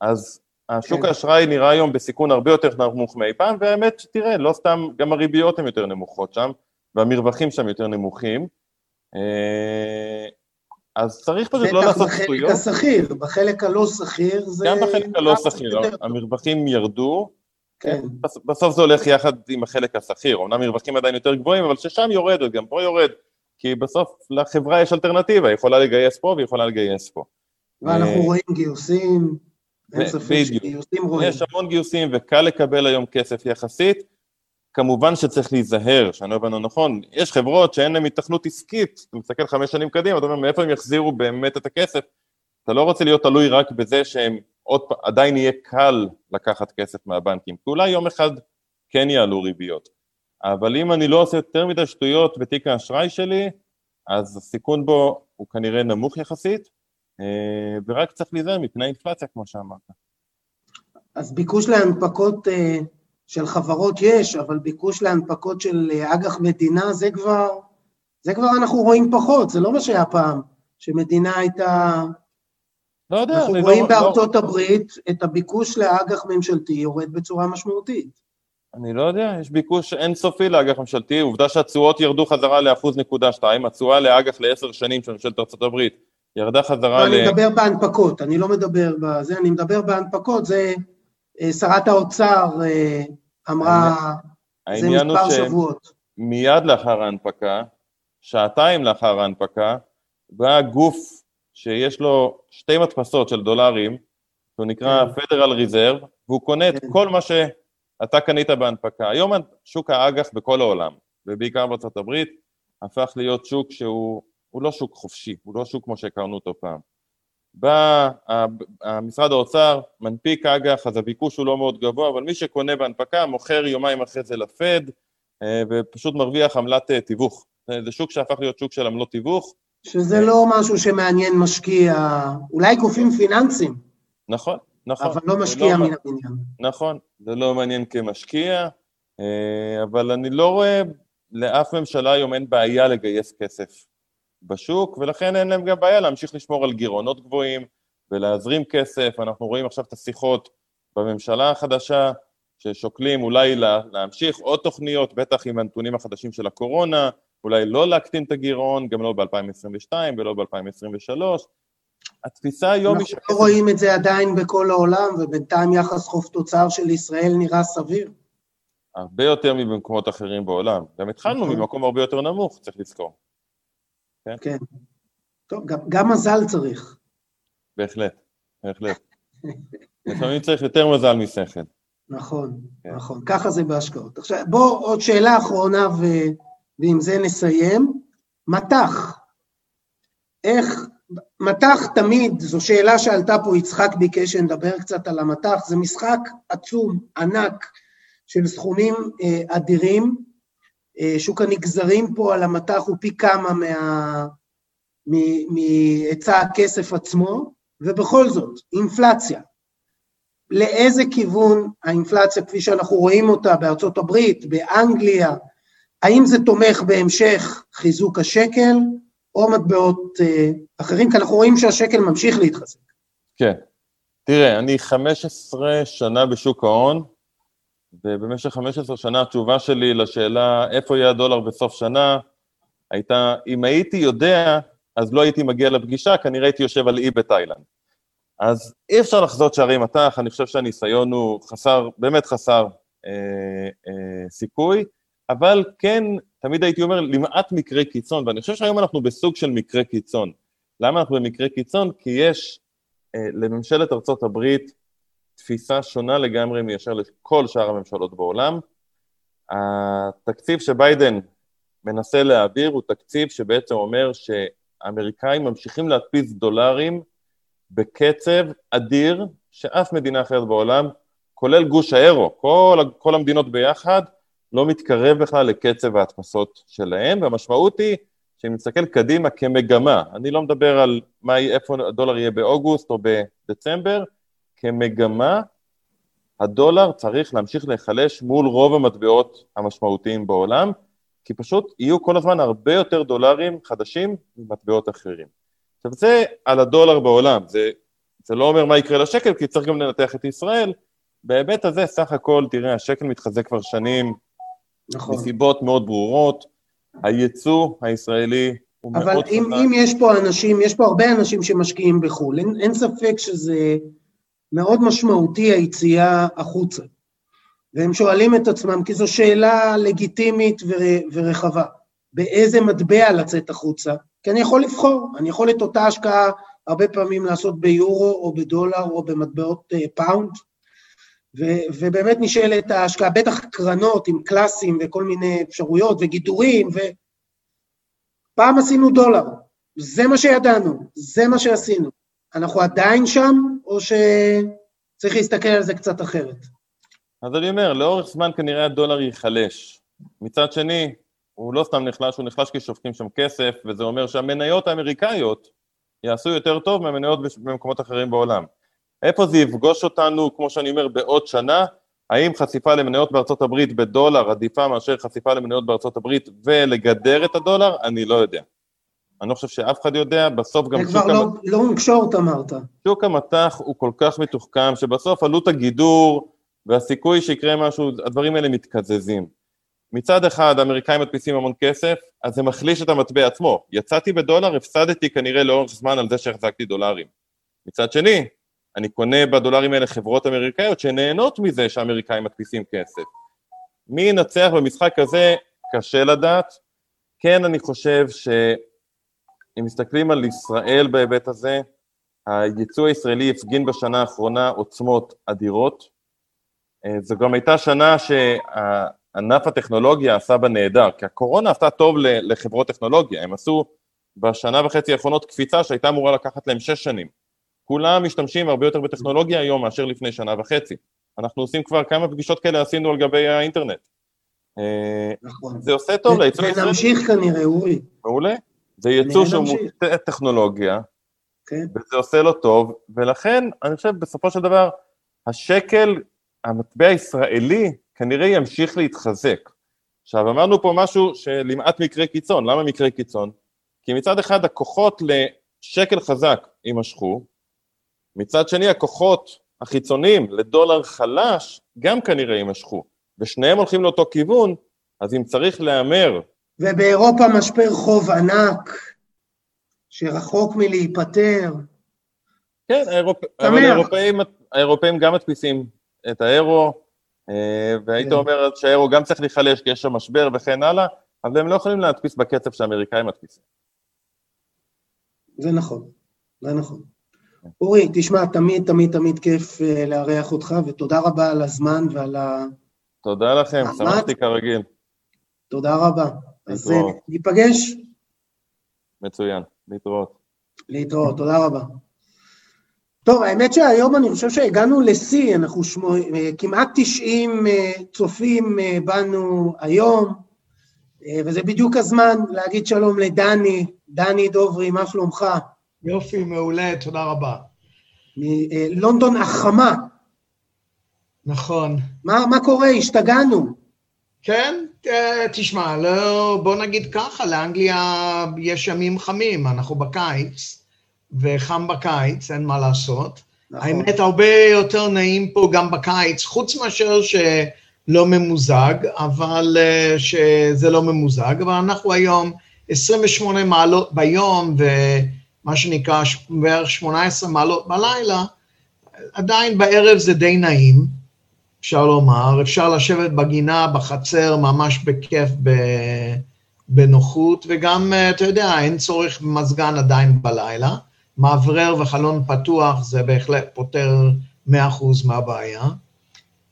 אז השוק כן. האשראי נראה היום בסיכון הרבה יותר נמוך מאי פעם, והאמת, תראה, לא סתם, גם הריביות הן יותר נמוכות שם, והמרווחים שם יותר נמוכים. אה, אז צריך פשוט לא לעשות שטויות. בטח בחלק השכיר, בחלק הלא שכיר זה... גם בחלק הלא שכיר, המרווחים ירדו. כן. בסוף זה הולך יחד עם החלק השכיר, אמנם מרווחים עדיין יותר גבוהים, אבל ששם יורד, גם פה יורד. כי בסוף לחברה יש אלטרנטיבה, היא יכולה לגייס פה והיא יכולה לגייס פה. ואנחנו אה, רואים גיוסים, אין ספק שגיוסים רואים. יש המון גיוסים וקל לקבל היום כסף יחסית. כמובן שצריך להיזהר, שאני לא הבנו נכון, יש חברות שאין להן התכנות עסקית, אתה מסתכל חמש שנים קדימה, אתה אומר מאיפה הם יחזירו באמת את הכסף, אתה לא רוצה להיות תלוי רק בזה שהם עוד פעם, עדיין יהיה קל לקחת כסף מהבנקים, כי אולי יום אחד כן יעלו ריביות. אבל אם אני לא עושה יותר מדי שטויות בתיק האשראי שלי, אז הסיכון בו הוא כנראה נמוך יחסית, אה, ורק צריך להיזהר מפני אינפלציה, כמו שאמרת. אז ביקוש להנפקות אה, של חברות יש, אבל ביקוש להנפקות של אה, אג"ח מדינה זה כבר, זה כבר אנחנו רואים פחות, זה לא מה שהיה פעם, שמדינה הייתה... לא יודע, אנחנו רואים לא, בארצות לא, הברית את הביקוש לאג"ח ממשלתי יורד בצורה משמעותית. אני לא יודע, יש ביקוש אינסופי לאג"ח ממשלתי, עובדה שהתשואות ירדו חזרה לאחוז נקודה שתיים, התשואה לאג"ח לעשר שנים של ממשלת הברית ירדה חזרה לא, ל... אני מדבר בהנפקות, אני לא מדבר בזה, אני מדבר בהנפקות, זה אה, שרת האוצר אה, אמרה, זה העניין הוא מספר שבועות. שמיד לאחר ההנפקה, שעתיים לאחר ההנפקה, בא גוף שיש לו שתי מדפסות של דולרים, שהוא נקרא כן. Federal Reserve, והוא קונה את כן. כל מה שאתה קנית בהנפקה. היום שוק האג"ח בכל העולם, ובעיקר בארצות הברית, הפך להיות שוק שהוא הוא לא שוק חופשי, הוא לא שוק כמו שהכרנו אותו פעם. בא משרד האוצר, מנפיק אג"ח, אז הביקוש הוא לא מאוד גבוה, אבל מי שקונה בהנפקה, מוכר יומיים אחרי זה לפד, אה, ופשוט מרוויח עמלת אה, תיווך. זה זה שוק שהפך להיות שוק של עמלות תיווך, שזה לא משהו שמעניין משקיע, אולי גופים פיננסיים, נכון, נכון. אבל לא זה משקיע לא- מן הבניין. נכון, זה לא מעניין כמשקיע, אה, אבל אני לא רואה, לאף ממשלה היום אין בעיה לגייס כסף בשוק, ולכן אין להם גם בעיה להמשיך לשמור על גירעונות גבוהים ולהזרים כסף. אנחנו רואים עכשיו את השיחות בממשלה החדשה, ששוקלים אולי לה, להמשיך עוד תוכניות, בטח עם הנתונים החדשים של הקורונה, אולי לא להקטין את הגירעון, גם לא ב-2022 ולא ב-2023. התפיסה היום היא אנחנו לא רואים את זה עדיין בכל העולם, ובינתיים יחס חוב תוצר של ישראל נראה סביר. הרבה יותר מבמקומות אחרים בעולם. גם התחלנו נכון. ממקום הרבה יותר נמוך, צריך לזכור. כן. טוב, גם, גם מזל צריך. בהחלט, בהחלט. לפעמים צריך יותר מזל משכל. נכון, כן. נכון. ככה זה בהשקעות. עכשיו, בוא, עוד שאלה אחרונה, ו... ועם זה נסיים. מטח. איך, מטח תמיד, זו שאלה שעלתה פה, יצחק ביקש שנדבר קצת על המטח, זה משחק עצום, ענק, של סכומים אה, אדירים. אה, שוק הנגזרים פה על המטח הוא פי כמה מה... מהיצע הכסף עצמו, ובכל זאת, אינפלציה. לאיזה כיוון האינפלציה, כפי שאנחנו רואים אותה בארצות הברית, באנגליה, האם זה תומך בהמשך חיזוק השקל, או מטבעות אה, אחרים, כי אנחנו רואים שהשקל ממשיך להתחזק. כן. תראה, אני 15 שנה בשוק ההון, ובמשך 15 שנה התשובה שלי לשאלה איפה יהיה הדולר בסוף שנה, הייתה, אם הייתי יודע, אז לא הייתי מגיע לפגישה, כנראה הייתי יושב על אי בתאילנד. אז אי אפשר לחזות שערי מטח, אני חושב שהניסיון הוא חסר, באמת חסר אה, אה, סיכוי, אבל כן, תמיד הייתי אומר, למעט מקרי קיצון, ואני חושב שהיום אנחנו בסוג של מקרה קיצון. למה אנחנו במקרה קיצון? כי יש אה, לממשלת ארצות הברית תפיסה שונה לגמרי מאשר לכל שאר הממשלות בעולם. התקציב שביידן מנסה להעביר הוא תקציב שבעצם אומר שהאמריקאים ממשיכים להדפיס דולרים בקצב אדיר שאף מדינה אחרת בעולם, כולל גוש האירו, כל, כל המדינות ביחד, לא מתקרב בכלל לקצב ההדפסות שלהם, והמשמעות היא שאני מסתכל קדימה כמגמה, אני לא מדבר על מה, איפה הדולר יהיה באוגוסט או בדצמבר, כמגמה, הדולר צריך להמשיך להיחלש מול רוב המטבעות המשמעותיים בעולם, כי פשוט יהיו כל הזמן הרבה יותר דולרים חדשים ממטבעות אחרים. עכשיו זה על הדולר בעולם, זה, זה לא אומר מה יקרה לשקל, כי צריך גם לנתח את ישראל. בהיבט הזה, סך הכל, תראה, השקל מתחזק כבר שנים, נכון. מסיבות מאוד ברורות, הייצוא הישראלי הוא אבל מאוד אם, חזק. אם יש פה אנשים, יש פה הרבה אנשים שמשקיעים בחו"ל, אין, אין ספק שזה מאוד משמעותי היציאה החוצה. והם שואלים את עצמם, כי זו שאלה לגיטימית ור, ורחבה, באיזה מטבע לצאת החוצה? כי אני יכול לבחור, אני יכול את אותה השקעה הרבה פעמים לעשות ביורו או בדולר או במטבעות אה, pound, ו- ובאמת נשאלת ההשקעה, בטח קרנות עם קלאסים וכל מיני אפשרויות וגידורים, ו... פעם עשינו דולר, זה מה שידענו, זה מה שעשינו. אנחנו עדיין שם, או שצריך להסתכל על זה קצת אחרת? אז אני אומר, לאורך זמן כנראה הדולר ייחלש. מצד שני, הוא לא סתם נחלש, הוא נחלש כי שופכים שם כסף, וזה אומר שהמניות האמריקאיות יעשו יותר טוב מהמניות במקומות אחרים בעולם. איפה זה יפגוש אותנו, כמו שאני אומר, בעוד שנה? האם חשיפה למניות בארצות הברית בדולר עדיפה מאשר חשיפה למניות בארצות הברית ולגדר את הדולר? אני לא יודע. אני לא חושב שאף אחד יודע, בסוף גם... זה כבר לא, לונג שורט אמרת. שוק המטח הוא כל כך מתוחכם, שבסוף עלות הגידור והסיכוי שיקרה משהו, הדברים האלה מתקזזים. מצד אחד, האמריקאים מדפיסים המון כסף, אז זה מחליש את המטבע עצמו. יצאתי בדולר, הפסדתי כנראה לאורך זמן על זה שהחזקתי דולרים. מצד שני, אני קונה בדולרים האלה חברות אמריקאיות שנהנות מזה שהאמריקאים מדפיסים כסף. מי ינצח במשחק הזה, קשה לדעת. כן, אני חושב שאם מסתכלים על ישראל בהיבט הזה, הייצוא הישראלי הפגין בשנה האחרונה עוצמות אדירות. אה, זו גם הייתה שנה שענף הטכנולוגיה עשה בה נהדר, כי הקורונה עשתה טוב לחברות טכנולוגיה, הם עשו בשנה וחצי האחרונות קפיצה שהייתה אמורה לקחת להם שש שנים. כולם משתמשים הרבה יותר בטכנולוגיה היום מאשר לפני שנה וחצי. אנחנו עושים כבר כמה פגישות כאלה עשינו על גבי האינטרנט. אה, נכון. זה עושה טוב לייצוא הישראלי. ונמשיך כנראה, אורי. מעולה. זה ייצוא שהוא מוטה טכנולוגיה, כן. וזה עושה לו טוב, ולכן אני חושב בסופו של דבר, השקל, המטבע הישראלי, כנראה ימשיך להתחזק. עכשיו, אמרנו פה משהו שלמעט מקרה קיצון. למה מקרה קיצון? כי מצד אחד הכוחות לשקל חזק יימשכו, מצד שני, הכוחות החיצוניים לדולר חלש גם כנראה יימשכו, ושניהם הולכים לאותו כיוון, אז אם צריך להמר... ובאירופה משבר חוב ענק, שרחוק מלהיפטר. כן, האירופ... אבל האירופאים, האירופאים גם מדפיסים את האירו, אה, והיית כן. אומר שהאירו גם צריך להיחלש כי יש שם משבר וכן הלאה, אבל הם לא יכולים להדפיס בקצב שהאמריקאים מדפיסים. זה נכון, זה נכון. אורי, תשמע, תמיד תמיד תמיד כיף uh, לארח אותך, ותודה רבה על הזמן ועל ה... תודה לכם, שמחתי כרגיל. תודה רבה. אז uh, ניפגש. מצוין, להתראות. להתראות, תודה רבה. טוב, האמת שהיום אני חושב שהגענו לשיא, אנחנו שמו, אה, כמעט 90 צופים בנו היום, וזה בדיוק הזמן להגיד שלום לדני, דני דוברי, מה שלומך? יופי, מעולה, תודה רבה. מלונדון החמה. נכון. מה, מה קורה? השתגענו. כן, אה, תשמע, לא, בוא נגיד ככה, לאנגליה יש ימים חמים, אנחנו בקיץ, וחם בקיץ, אין מה לעשות. נכון. האמת, הרבה יותר נעים פה גם בקיץ, חוץ מאשר שלא ממוזג, אבל אה, שזה לא ממוזג, אבל אנחנו היום 28 מעלות ביום, ו... מה שנקרא בערך 18 מעלות בלילה, עדיין בערב זה די נעים, אפשר לומר, אפשר לשבת בגינה, בחצר, ממש בכיף, בנוחות, וגם, אתה יודע, אין צורך במזגן עדיין בלילה. מאוורר וחלון פתוח זה בהחלט פותר 100% מהבעיה. כן.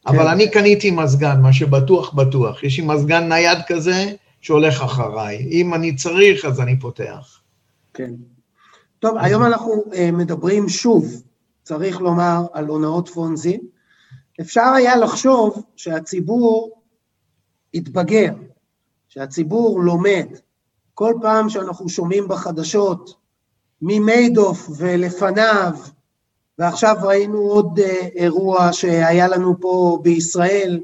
אבל אני קניתי מזגן, מה שבטוח בטוח. יש לי מזגן נייד כזה שהולך אחריי. אם אני צריך, אז אני פותח. כן. טוב, היום אנחנו uh, מדברים שוב, צריך לומר, על הונאות פונזי. אפשר היה לחשוב שהציבור יתבגר, שהציבור לומד. כל פעם שאנחנו שומעים בחדשות ממיידוף ולפניו, ועכשיו ראינו עוד uh, אירוע שהיה לנו פה בישראל,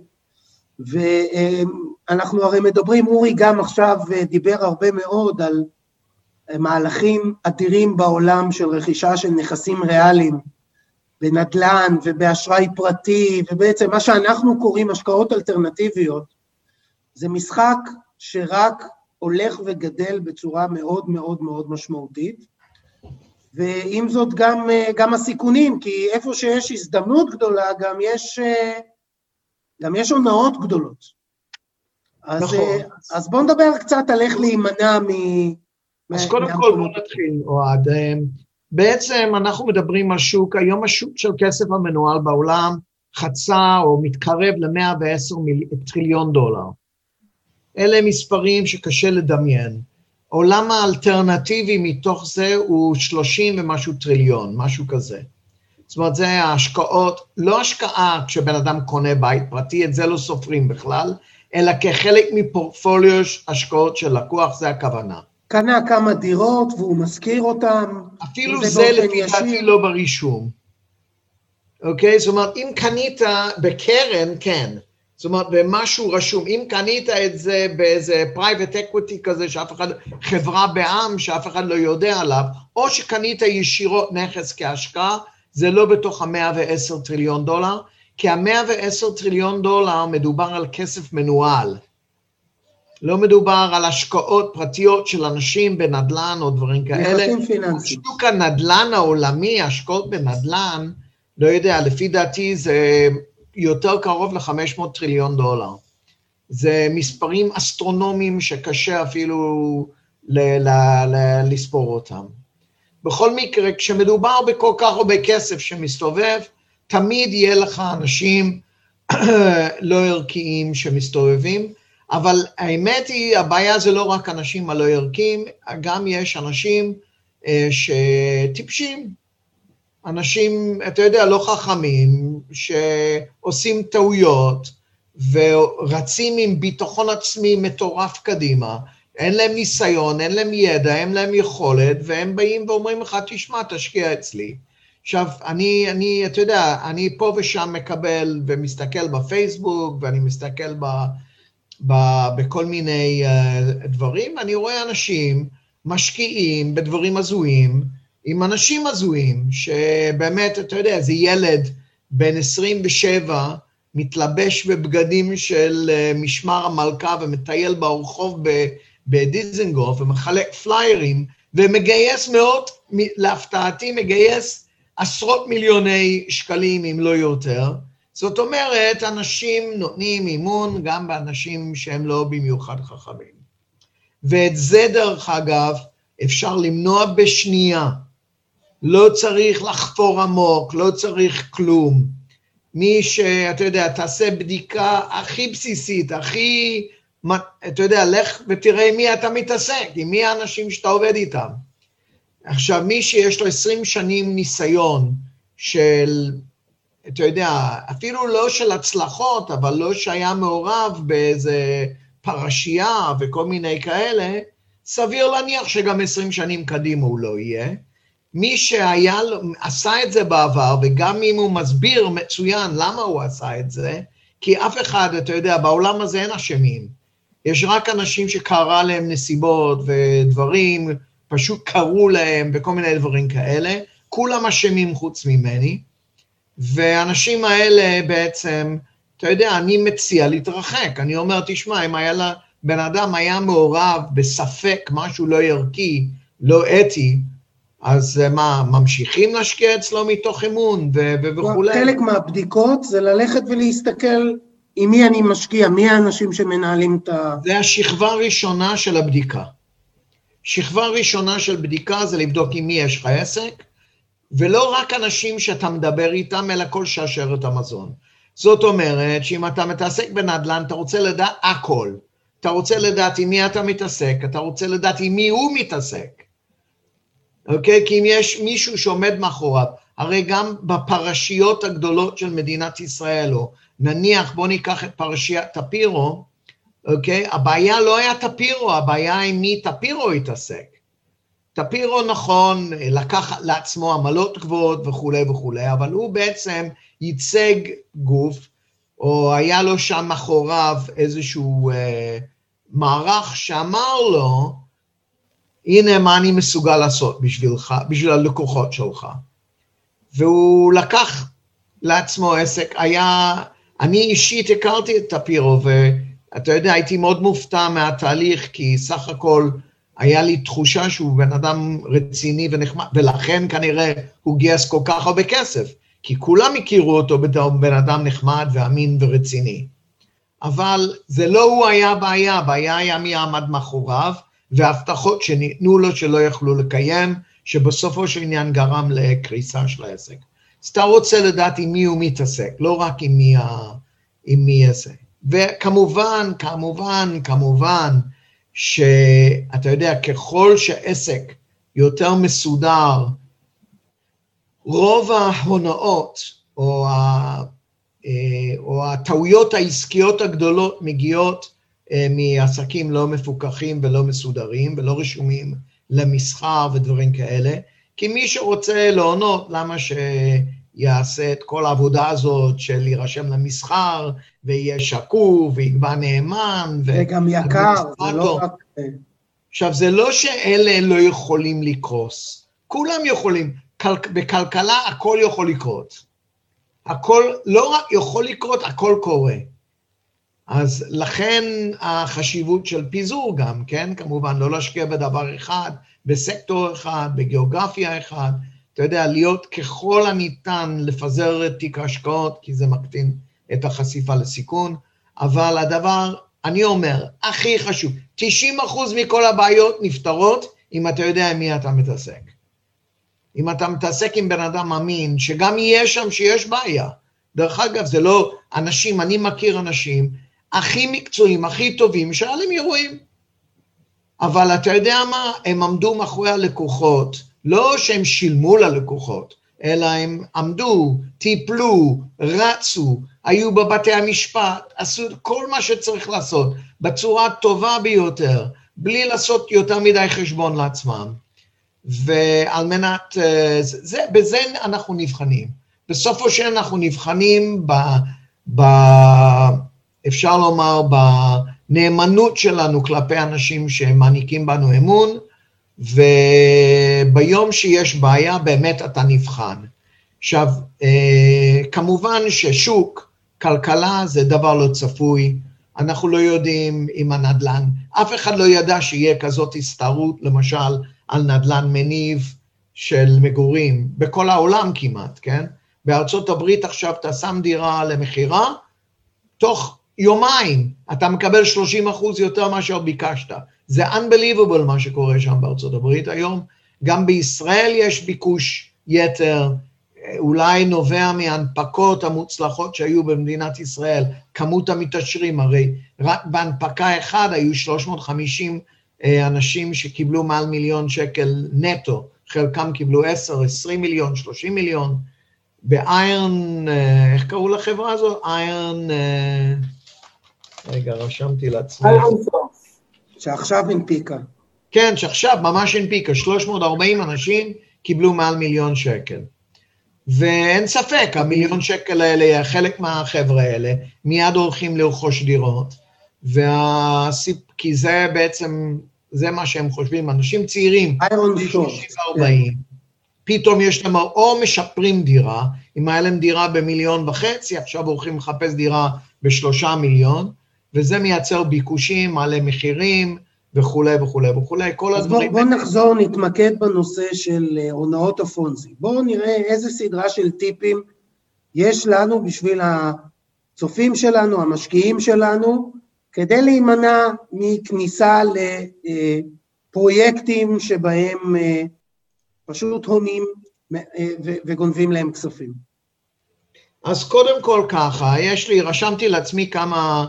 ואנחנו הרי מדברים, אורי גם עכשיו דיבר הרבה מאוד על מהלכים אדירים בעולם של רכישה של נכסים ריאליים, בנדל"ן ובאשראי פרטי, ובעצם מה שאנחנו קוראים השקעות אלטרנטיביות, זה משחק שרק הולך וגדל בצורה מאוד מאוד מאוד משמעותית, ועם זאת גם, גם הסיכונים, כי איפה שיש הזדמנות גדולה גם יש, גם יש הונאות גדולות. אז, נכון. אז בואו נדבר קצת על איך להימנע מ... אז קודם כל בוא נתחיל, אוהד. אמ, בעצם אנחנו מדברים על שוק, היום השוק של כסף המנוהל בעולם חצה או מתקרב ל-110 טריליון דולר. אלה מספרים שקשה לדמיין. העולם האלטרנטיבי מתוך זה הוא 30 ומשהו טריליון, משהו כזה. זאת אומרת, זה ההשקעות, לא השקעה כשבן אדם קונה בית פרטי, את זה לא סופרים בכלל, אלא כחלק מפורטפוליו השקעות של לקוח, זה הכוונה. קנה כמה דירות והוא משכיר אותן. אפילו זה לפי דעתי לא ברישום. אוקיי? זאת אומרת, אם קנית בקרן, כן. זאת אומרת, במשהו רשום. אם קנית את זה באיזה private equity כזה, שאף אחד, חברה בע"מ שאף אחד לא יודע עליו, או שקנית ישירות נכס כהשקעה, זה לא בתוך ה-110 טריליון דולר, כי ה-110 טריליון דולר מדובר על כסף מנוהל. לא מדובר על השקעות פרטיות של אנשים בנדל"ן או דברים כאלה. נכסים פיננסיים. שוק הנדל"ן העולמי, השקעות בנדל"ן, לא יודע, לפי דעתי זה יותר קרוב ל-500 טריליון דולר. זה מספרים אסטרונומיים שקשה אפילו ל- ל- ל- לספור אותם. בכל מקרה, כשמדובר בכל כך הרבה כסף שמסתובב, תמיד יהיה לך אנשים לא ערכיים שמסתובבים, אבל האמת היא, הבעיה זה לא רק אנשים הלא ערכיים, גם יש אנשים אה, שטיפשים, אנשים, אתה יודע, לא חכמים, שעושים טעויות ורצים עם ביטחון עצמי מטורף קדימה, אין להם ניסיון, אין להם ידע, אין להם יכולת, והם באים ואומרים לך, תשמע, תשקיע אצלי. עכשיו, אני, אני, אתה יודע, אני פה ושם מקבל ומסתכל בפייסבוק, ואני מסתכל ב, בכל מיני uh, דברים, אני רואה אנשים משקיעים בדברים הזויים, עם אנשים הזויים, שבאמת, אתה יודע, זה ילד בן 27, מתלבש בבגדים של uh, משמר המלכה ומטייל ברחוב בדיזנגוף ומחלק פליירים, ומגייס מאות, להפתעתי מגייס עשרות מיליוני שקלים, אם לא יותר. זאת אומרת, אנשים נותנים אימון גם באנשים שהם לא במיוחד חכמים. ואת זה, דרך אגב, אפשר למנוע בשנייה. לא צריך לחפור עמוק, לא צריך כלום. מי שאתה יודע, תעשה בדיקה הכי בסיסית, הכי, אתה יודע, לך ותראה עם מי אתה מתעסק, עם מי האנשים שאתה עובד איתם. עכשיו, מי שיש לו 20 שנים ניסיון של, אתה יודע, אפילו לא של הצלחות, אבל לא שהיה מעורב באיזה פרשייה וכל מיני כאלה, סביר להניח שגם 20 שנים קדימה הוא לא יהיה. מי שהיה, עשה את זה בעבר, וגם אם הוא מסביר מצוין למה הוא עשה את זה, כי אף אחד, אתה יודע, בעולם הזה אין אשמים. יש רק אנשים שקרה להם נסיבות ודברים, פשוט קרו להם וכל מיני דברים כאלה, כולם אשמים חוץ ממני, והאנשים האלה בעצם, אתה יודע, אני מציע להתרחק, אני אומר, תשמע, אם היה לה, בן אדם היה מעורב בספק, משהו לא ערכי, לא אתי, אז מה, ממשיכים להשקיע אצלו מתוך אמון ו- וכולי? חלק מהבדיקות זה ללכת ולהסתכל עם מי אני משקיע, מי האנשים שמנהלים את ה... זה השכבה הראשונה של הבדיקה. שכבה ראשונה של בדיקה זה לבדוק עם מי יש לך עסק, ולא רק אנשים שאתה מדבר איתם, אלא כל שרשרת המזון. זאת אומרת שאם אתה מתעסק בנדל"ן, אתה רוצה לדעת הכל. אתה רוצה לדעת עם מי אתה מתעסק, אתה רוצה לדעת עם מי הוא מתעסק. אוקיי? כי אם יש מישהו שעומד מאחוריו, הרי גם בפרשיות הגדולות של מדינת ישראל, או נניח, בואו ניקח את פרשיית טפירו, אוקיי? הבעיה לא היה טפירו, הבעיה עם מי טפירו התעסק. טפירו נכון, לקח לעצמו עמלות גבוהות וכולי וכולי, אבל הוא בעצם ייצג גוף, או היה לו שם מאחוריו איזשהו אה, מערך שאמר לו, הנה מה אני מסוגל לעשות בשבילך, בשביל הלקוחות שלך. והוא לקח לעצמו עסק, היה, אני אישית הכרתי את טפירו, ואתה יודע, הייתי מאוד מופתע מהתהליך, כי סך הכל היה לי תחושה שהוא בן אדם רציני ונחמד, ולכן כנראה הוא גייס כל כך הרבה כסף, כי כולם הכירו אותו בתור בן אדם נחמד ואמין ורציני. אבל זה לא הוא היה הבעיה, הבעיה היה מי עמד מאחוריו, והבטחות שניתנו לו שלא יכלו לקיים, שבסופו של עניין גרם לקריסה של העסק. אז אתה רוצה לדעת עם מי הוא מתעסק, לא רק עם מי, ה... עם מי יעשה. וכמובן, כמובן, כמובן, שאתה יודע, ככל שעסק יותר מסודר, רוב ההונאות או, ה, אה, או הטעויות העסקיות הגדולות מגיעות אה, מעסקים לא מפוקחים ולא מסודרים ולא רשומים למסחר ודברים כאלה, כי מי שרוצה להונות, למה שיעשה את כל העבודה הזאת של להירשם למסחר, ויהיה שקוף, ויקבע נאמן, וגם יקר, זה לא רק... עכשיו, זה לא שאלה לא יכולים לקרוס, כולם יכולים, בכלכלה הכל יכול לקרות. הכל לא רק יכול לקרות, הכל קורה. אז לכן החשיבות של פיזור גם, כן? כמובן, לא להשקיע בדבר אחד, בסקטור אחד, בגיאוגרפיה אחד. אתה יודע, להיות ככל הניתן לפזר את תיק ההשקעות, כי זה מקטין את החשיפה לסיכון, אבל הדבר, אני אומר, הכי חשוב, 90% מכל הבעיות נפתרות אם אתה יודע עם מי אתה מתעסק. אם אתה מתעסק עם בן אדם אמין, שגם יהיה שם שיש בעיה. דרך אגב, זה לא אנשים, אני מכיר אנשים הכי מקצועיים, הכי טובים, שהיה להם אירועים. אבל אתה יודע מה? הם עמדו מאחורי הלקוחות, לא שהם שילמו ללקוחות, אלא הם עמדו, טיפלו, רצו, היו בבתי המשפט, עשו כל מה שצריך לעשות בצורה הטובה ביותר, בלי לעשות יותר מדי חשבון לעצמם. ועל מנת, אה, זה, בזה אנחנו נבחנים. בסופו של אנחנו נבחנים ב, ב... אפשר לומר, בנאמנות שלנו כלפי אנשים שמעניקים בנו אמון, וביום שיש בעיה באמת אתה נבחן. עכשיו, אה, כמובן ששוק, כלכלה זה דבר לא צפוי, אנחנו לא יודעים אם הנדל"ן, אף אחד לא ידע שיהיה כזאת הסתערות, למשל, על נדל"ן מניב של מגורים, בכל העולם כמעט, כן? בארצות הברית עכשיו אתה שם דירה למכירה, תוך יומיים אתה מקבל 30 אחוז יותר מאשר ביקשת. זה unbelievable מה שקורה שם בארצות הברית היום. גם בישראל יש ביקוש יתר, אולי נובע מהנפקות המוצלחות שהיו במדינת ישראל, כמות המתעשרים, הרי רק בהנפקה אחת היו 350 אה, אנשים שקיבלו מעל מיליון שקל נטו, חלקם קיבלו 10, 20 מיליון, 30 מיליון. באיירן, אה, איך קראו לחברה הזאת? איירן... אה, רגע, רשמתי לעצמי. שעכשיו הנפיקה. כן, שעכשיו ממש הנפיקה, 340 אנשים קיבלו מעל מיליון שקל. ואין ספק, המיליון שקל האלה, חלק מהחבר'ה האלה, מיד הולכים לרכוש דירות, והסיפ... כי זה בעצם, זה מה שהם חושבים, אנשים צעירים, איירון שור. 40 פתאום יש להם, או משפרים דירה, אם היה להם דירה במיליון וחצי, עכשיו הולכים לחפש דירה בשלושה מיליון, וזה מייצר ביקושים, מעלה מחירים וכולי וכולי וכולי, כל אז הדברים... בואו בוא נחזור, נתמקד בנושא של אה, הונאות הפונזי. בואו נראה איזה סדרה של טיפים יש לנו בשביל הצופים שלנו, המשקיעים שלנו, כדי להימנע מכניסה לפרויקטים שבהם אה, פשוט הונים אה, וגונבים להם כספים. אז קודם כל ככה, יש לי, רשמתי לעצמי כמה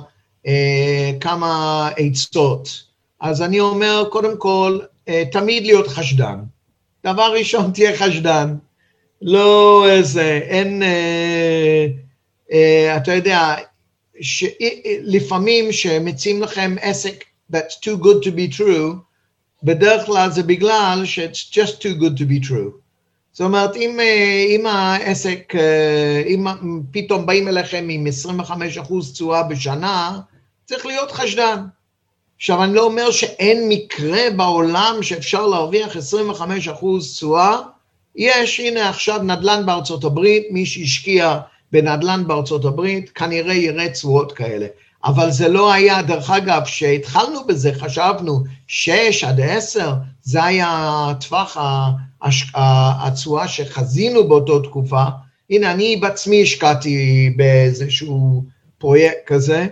אה, כמה עצות. אז אני אומר, קודם כל, אה, תמיד להיות חשדן. דבר ראשון, תהיה חשדן. לא איזה, אין, אה, אה, אתה יודע, ש, לפעמים שמציעים לכם עסק that's too good to be true, בדרך כלל זה בגלל ש-it's just too good to be true. זאת אומרת, אם, אם העסק, אם פתאום באים אליכם עם 25% תשואה בשנה, צריך להיות חשדן. עכשיו, אני לא אומר שאין מקרה בעולם שאפשר להרוויח 25% תשואה, יש, הנה עכשיו נדל"ן בארצות הברית, מי שהשקיע בנדל"ן בארצות הברית, כנראה יראה תשואות כאלה. אבל זה לא היה, דרך אגב, כשהתחלנו בזה, חשבנו 6 עד 10, זה היה טווח התשואה שחזינו באותו תקופה. הנה, אני בעצמי השקעתי באיזשהו פרויקט כזה,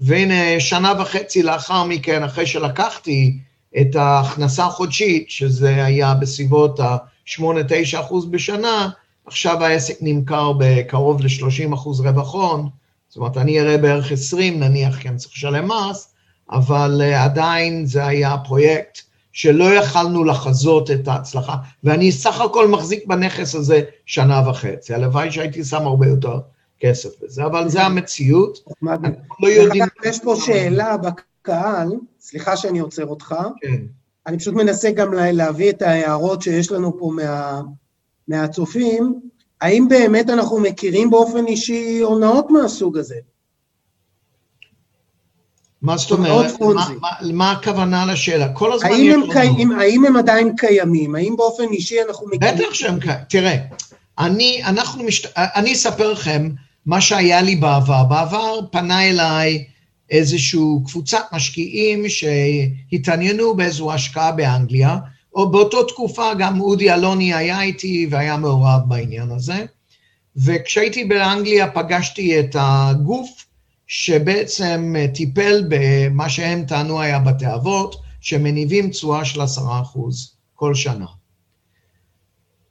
והנה שנה וחצי לאחר מכן, אחרי שלקחתי את ההכנסה החודשית, שזה היה בסביבות ה-8-9 אחוז בשנה, עכשיו העסק נמכר בקרוב ל-30 אחוז רווח הון, זאת אומרת, אני אראה בערך 20 נניח, כי אני צריך לשלם מס, אבל uh, עדיין זה היה פרויקט שלא יכלנו לחזות את ההצלחה, ואני סך הכל מחזיק בנכס הזה שנה וחצי, הלוואי שהייתי שם הרבה יותר כסף בזה, אבל זה המציאות. לא יודעים... יש פה שאלה בקהל, סליחה שאני עוצר אותך. כן. אני פשוט מנסה גם להביא את ההערות שיש לנו פה מה, מהצופים. האם באמת אנחנו מכירים באופן אישי הונאות מהסוג הזה? מה זאת אומרת? מה, מה, מה הכוונה לשאלה? כל הזמן האם יש לנו... קיים, האם הם עדיין קיימים? האם באופן אישי אנחנו מכירים? בטח שהם קיימים. תראה, אני, אנחנו משת... אני אספר לכם מה שהיה לי בעבר. בעבר פנה אליי איזושהי קבוצת משקיעים שהתעניינו באיזו השקעה באנגליה, או באותה תקופה גם אודי אלוני היה איתי והיה מעורב בעניין הזה. וכשהייתי באנגליה פגשתי את הגוף שבעצם טיפל במה שהם טענו היה בתי אבות, שמניבים תשואה של עשרה אחוז כל שנה.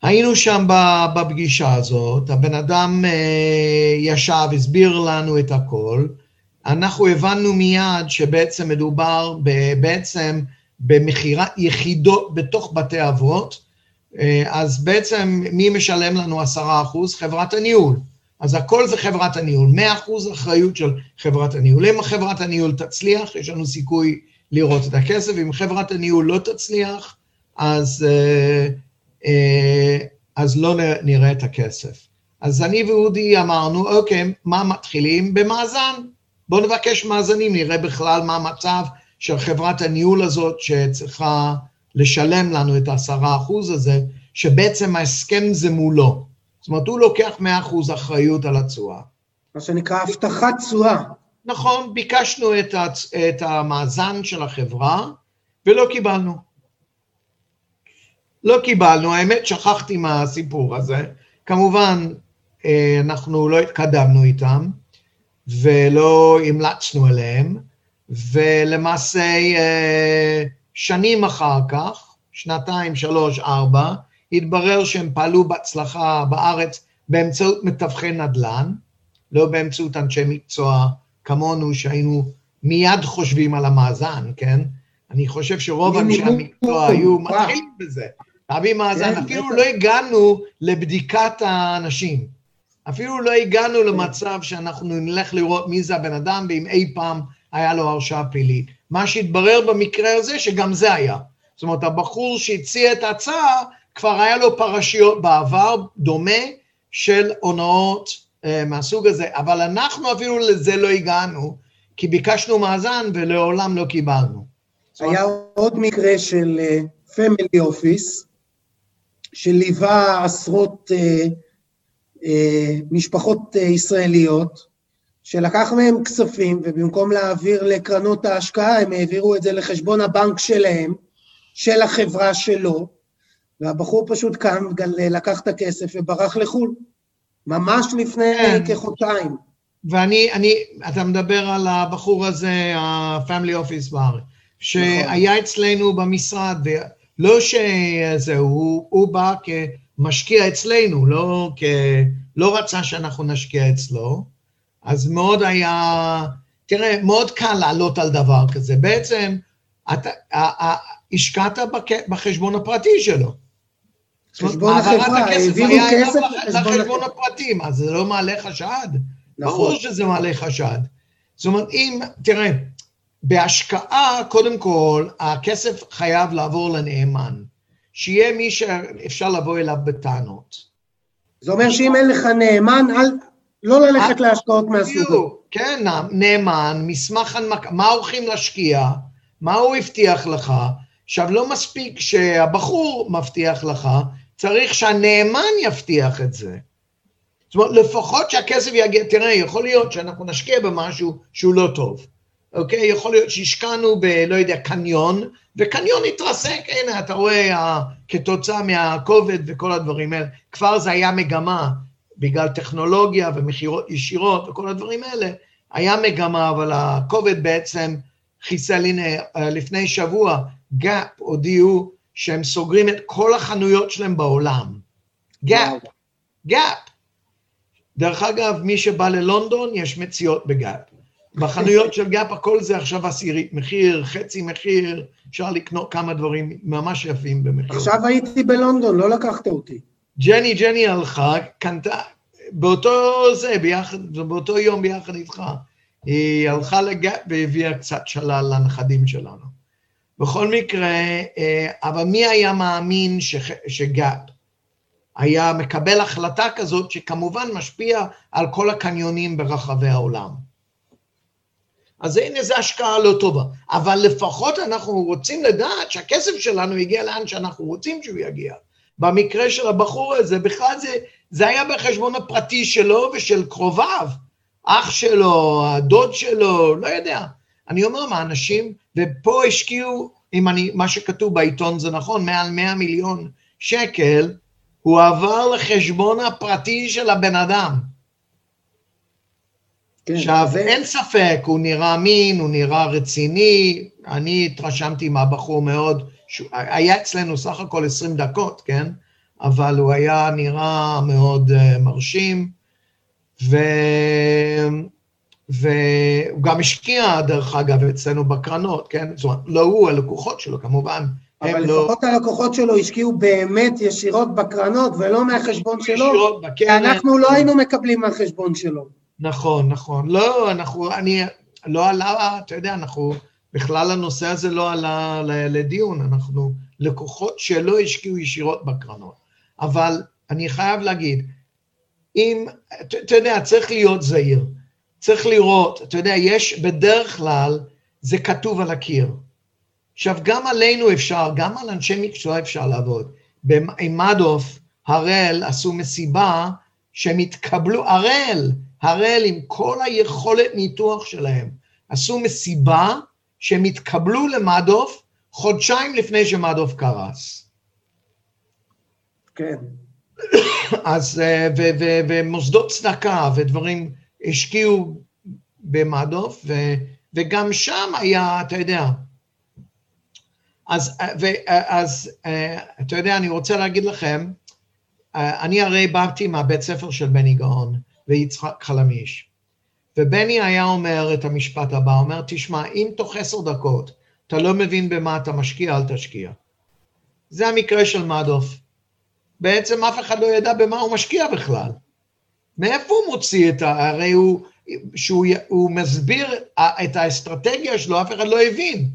היינו שם בפגישה הזאת, הבן אדם אה, ישב, הסביר לנו את הכל, אנחנו הבנו מיד שבעצם מדובר בעצם במכירת יחידות בתוך בתי אבות, אה, אז בעצם מי משלם לנו עשרה אחוז? חברת הניהול. אז הכל זה חברת הניהול, מאה אחוז אחריות של חברת הניהול. אם חברת הניהול תצליח, יש לנו סיכוי לראות את הכסף, אם חברת הניהול לא תצליח, אז, אה, אה, אז לא נראה את הכסף. אז אני ואודי אמרנו, אוקיי, מה מתחילים? במאזן. בואו נבקש מאזנים, נראה בכלל מה המצב של חברת הניהול הזאת שצריכה לשלם לנו את העשרה אחוז הזה, שבעצם ההסכם זה מולו. זאת אומרת, הוא לוקח 100% אחריות על התשואה. מה שנקרא הבטחת תשואה. נכון, ביקשנו את, הצ... את המאזן של החברה ולא קיבלנו. לא קיבלנו, האמת שכחתי מהסיפור הזה. כמובן, אה, אנחנו לא התקדמנו איתם ולא המלצנו עליהם, ולמעשה אה, שנים אחר כך, שנתיים, שלוש, ארבע, התברר שהם פעלו בהצלחה בארץ באמצעות מתווכי נדל"ן, לא באמצעות אנשי מקצוע כמונו שהיינו מיד חושבים על המאזן, כן? אני חושב שרוב אנשי המקצוע היו מתחילים בזה, להביא מאזן, כן, אפילו לא הגענו לבדיקת האנשים, אפילו לא הגענו כן. למצב שאנחנו נלך לראות מי זה הבן אדם ואם אי פעם היה לו הרשעה פלילית. מה שהתברר במקרה הזה, שגם זה היה. זאת אומרת, הבחור שהציע את ההצעה, כבר היה לו פרשיות בעבר דומה של הונאות אה, מהסוג הזה, אבל אנחנו אפילו לזה לא הגענו, כי ביקשנו מאזן ולעולם לא קיבלנו. היה עוד מקרה של פמילי uh, אופיס, שליווה עשרות uh, uh, משפחות uh, ישראליות, שלקח מהם כספים, ובמקום להעביר לקרנות ההשקעה, הם העבירו את זה לחשבון הבנק שלהם, של החברה שלו, והבחור פשוט קם, לקח את הכסף וברח לחו"ל, ממש לפני כן. כחודשיים. ואני, אני, אתה מדבר על הבחור הזה, ה-family office בארץ, שהיה נכון. אצלנו במשרד, ולא שזה, הוא, הוא בא כמשקיע אצלנו, לא, כ, לא רצה שאנחנו נשקיע אצלו, אז מאוד היה, תראה, מאוד קל לעלות על דבר כזה. בעצם, אתה, השקעת בחשבון הפרטי שלו. חשבון החברה, העבירו כסף לחשבון הפרטי, מה זה לא מעלה חשד? נכון. ברור שזה מעלה חשד. זאת אומרת, אם, תראה, בהשקעה, קודם כל, הכסף חייב לעבור לנאמן. שיהיה מי שאפשר לבוא אליו בטענות. זה אומר שאם אין לך נאמן, אל, לא ללכת אה, להשקעות מהסוג הזה. כן, נאמן, מסמך הנמקה, מה הולכים להשקיע, מה הוא הבטיח לך. עכשיו, לא מספיק שהבחור מבטיח לך, צריך שהנאמן יבטיח את זה. זאת אומרת, לפחות שהכסף יגיע, תראה, יכול להיות שאנחנו נשקיע במשהו שהוא לא טוב, אוקיי? יכול להיות שהשקענו ב, לא יודע, קניון, וקניון התרסק, הנה, אתה רואה, כתוצאה מהכובד וכל הדברים האלה, כבר זה היה מגמה, בגלל טכנולוגיה ומכירות ישירות וכל הדברים האלה, היה מגמה, אבל הקוביד בעצם חיסל, הנה, לפני שבוע, גאפ הודיעו שהם סוגרים את כל החנויות שלהם בעולם. גאפ, גאפ. דרך אגב, מי שבא ללונדון, יש מציאות בגאפ. בחנויות של גאפ הכל זה עכשיו עשירית מחיר, חצי מחיר, אפשר לקנות כמה דברים ממש יפים במחיר. עכשיו הייתי בלונדון, לא לקחת אותי. ג'ני, ג'ני הלכה, קנתה, באותו זה, ביחד, באותו יום ביחד איתך, היא הלכה לגאפ והביאה קצת שלל לנכדים שלנו. בכל מקרה, אה, אבל מי היה מאמין שגאפ היה מקבל החלטה כזאת שכמובן משפיע על כל הקניונים ברחבי העולם. אז הנה זו השקעה לא טובה, אבל לפחות אנחנו רוצים לדעת שהכסף שלנו הגיע לאן שאנחנו רוצים שהוא יגיע. במקרה של הבחור הזה, בכלל זה, זה היה בחשבון הפרטי שלו ושל קרוביו, אח שלו, הדוד שלו, לא יודע. אני אומר מה, אנשים, ופה השקיעו, אם אני, מה שכתוב בעיתון זה נכון, מעל 100 מיליון שקל, הוא עבר לחשבון הפרטי של הבן אדם. כן, עכשיו, ו... אין ספק, הוא נראה אמין, הוא נראה רציני, אני התרשמתי מהבחור מאוד, שהוא, היה אצלנו סך הכל 20 דקות, כן? אבל הוא היה נראה מאוד uh, מרשים, ו... והוא גם השקיע, דרך אגב, אצלנו בקרנות, כן? זאת אומרת, לא הוא, הלקוחות שלו, כמובן. אבל לא- לפחות לא... הלקוחות שלו השקיעו באמת ישירות בקרנות ולא מהחשבון שלו, בקרן. אנחנו לא היינו מקבלים מהחשבון שלו. נכון, נכון. לא, אנחנו, אני, לא עלה, אתה יודע, אנחנו, בכלל הנושא הזה לא עלה לדיון, אנחנו לקוחות שלא השקיעו ישירות בקרנות. אבל אני חייב להגיד, אם, אתה יודע, צריך להיות זהיר. צריך לראות, אתה יודע, יש בדרך כלל, זה כתוב על הקיר. עכשיו, גם עלינו אפשר, גם על אנשי מקצוע אפשר לעבוד. עם מדוף, הראל עשו מסיבה שהם התקבלו, הראל, הראל עם כל היכולת ניתוח שלהם, עשו מסיבה שהם התקבלו למדוף חודשיים לפני שמדוף קרס. כן. אז, אה, ומוסדות צדקה ודברים השקיעו במדוף, ו, וגם שם היה, אתה יודע, אז, ו, אז אתה יודע, אני רוצה להגיד לכם, אני הרי באתי מהבית ספר של בני גאון ויצחק חלמיש, ובני היה אומר את המשפט הבא, אומר, תשמע, אם תוך עשר דקות אתה לא מבין במה אתה משקיע, אל תשקיע. זה המקרה של מדוף. בעצם אף אחד לא ידע במה הוא משקיע בכלל. מאיפה הוא מוציא את ה... הרי הוא, שהוא מסביר את האסטרטגיה שלו, אף אחד לא הבין.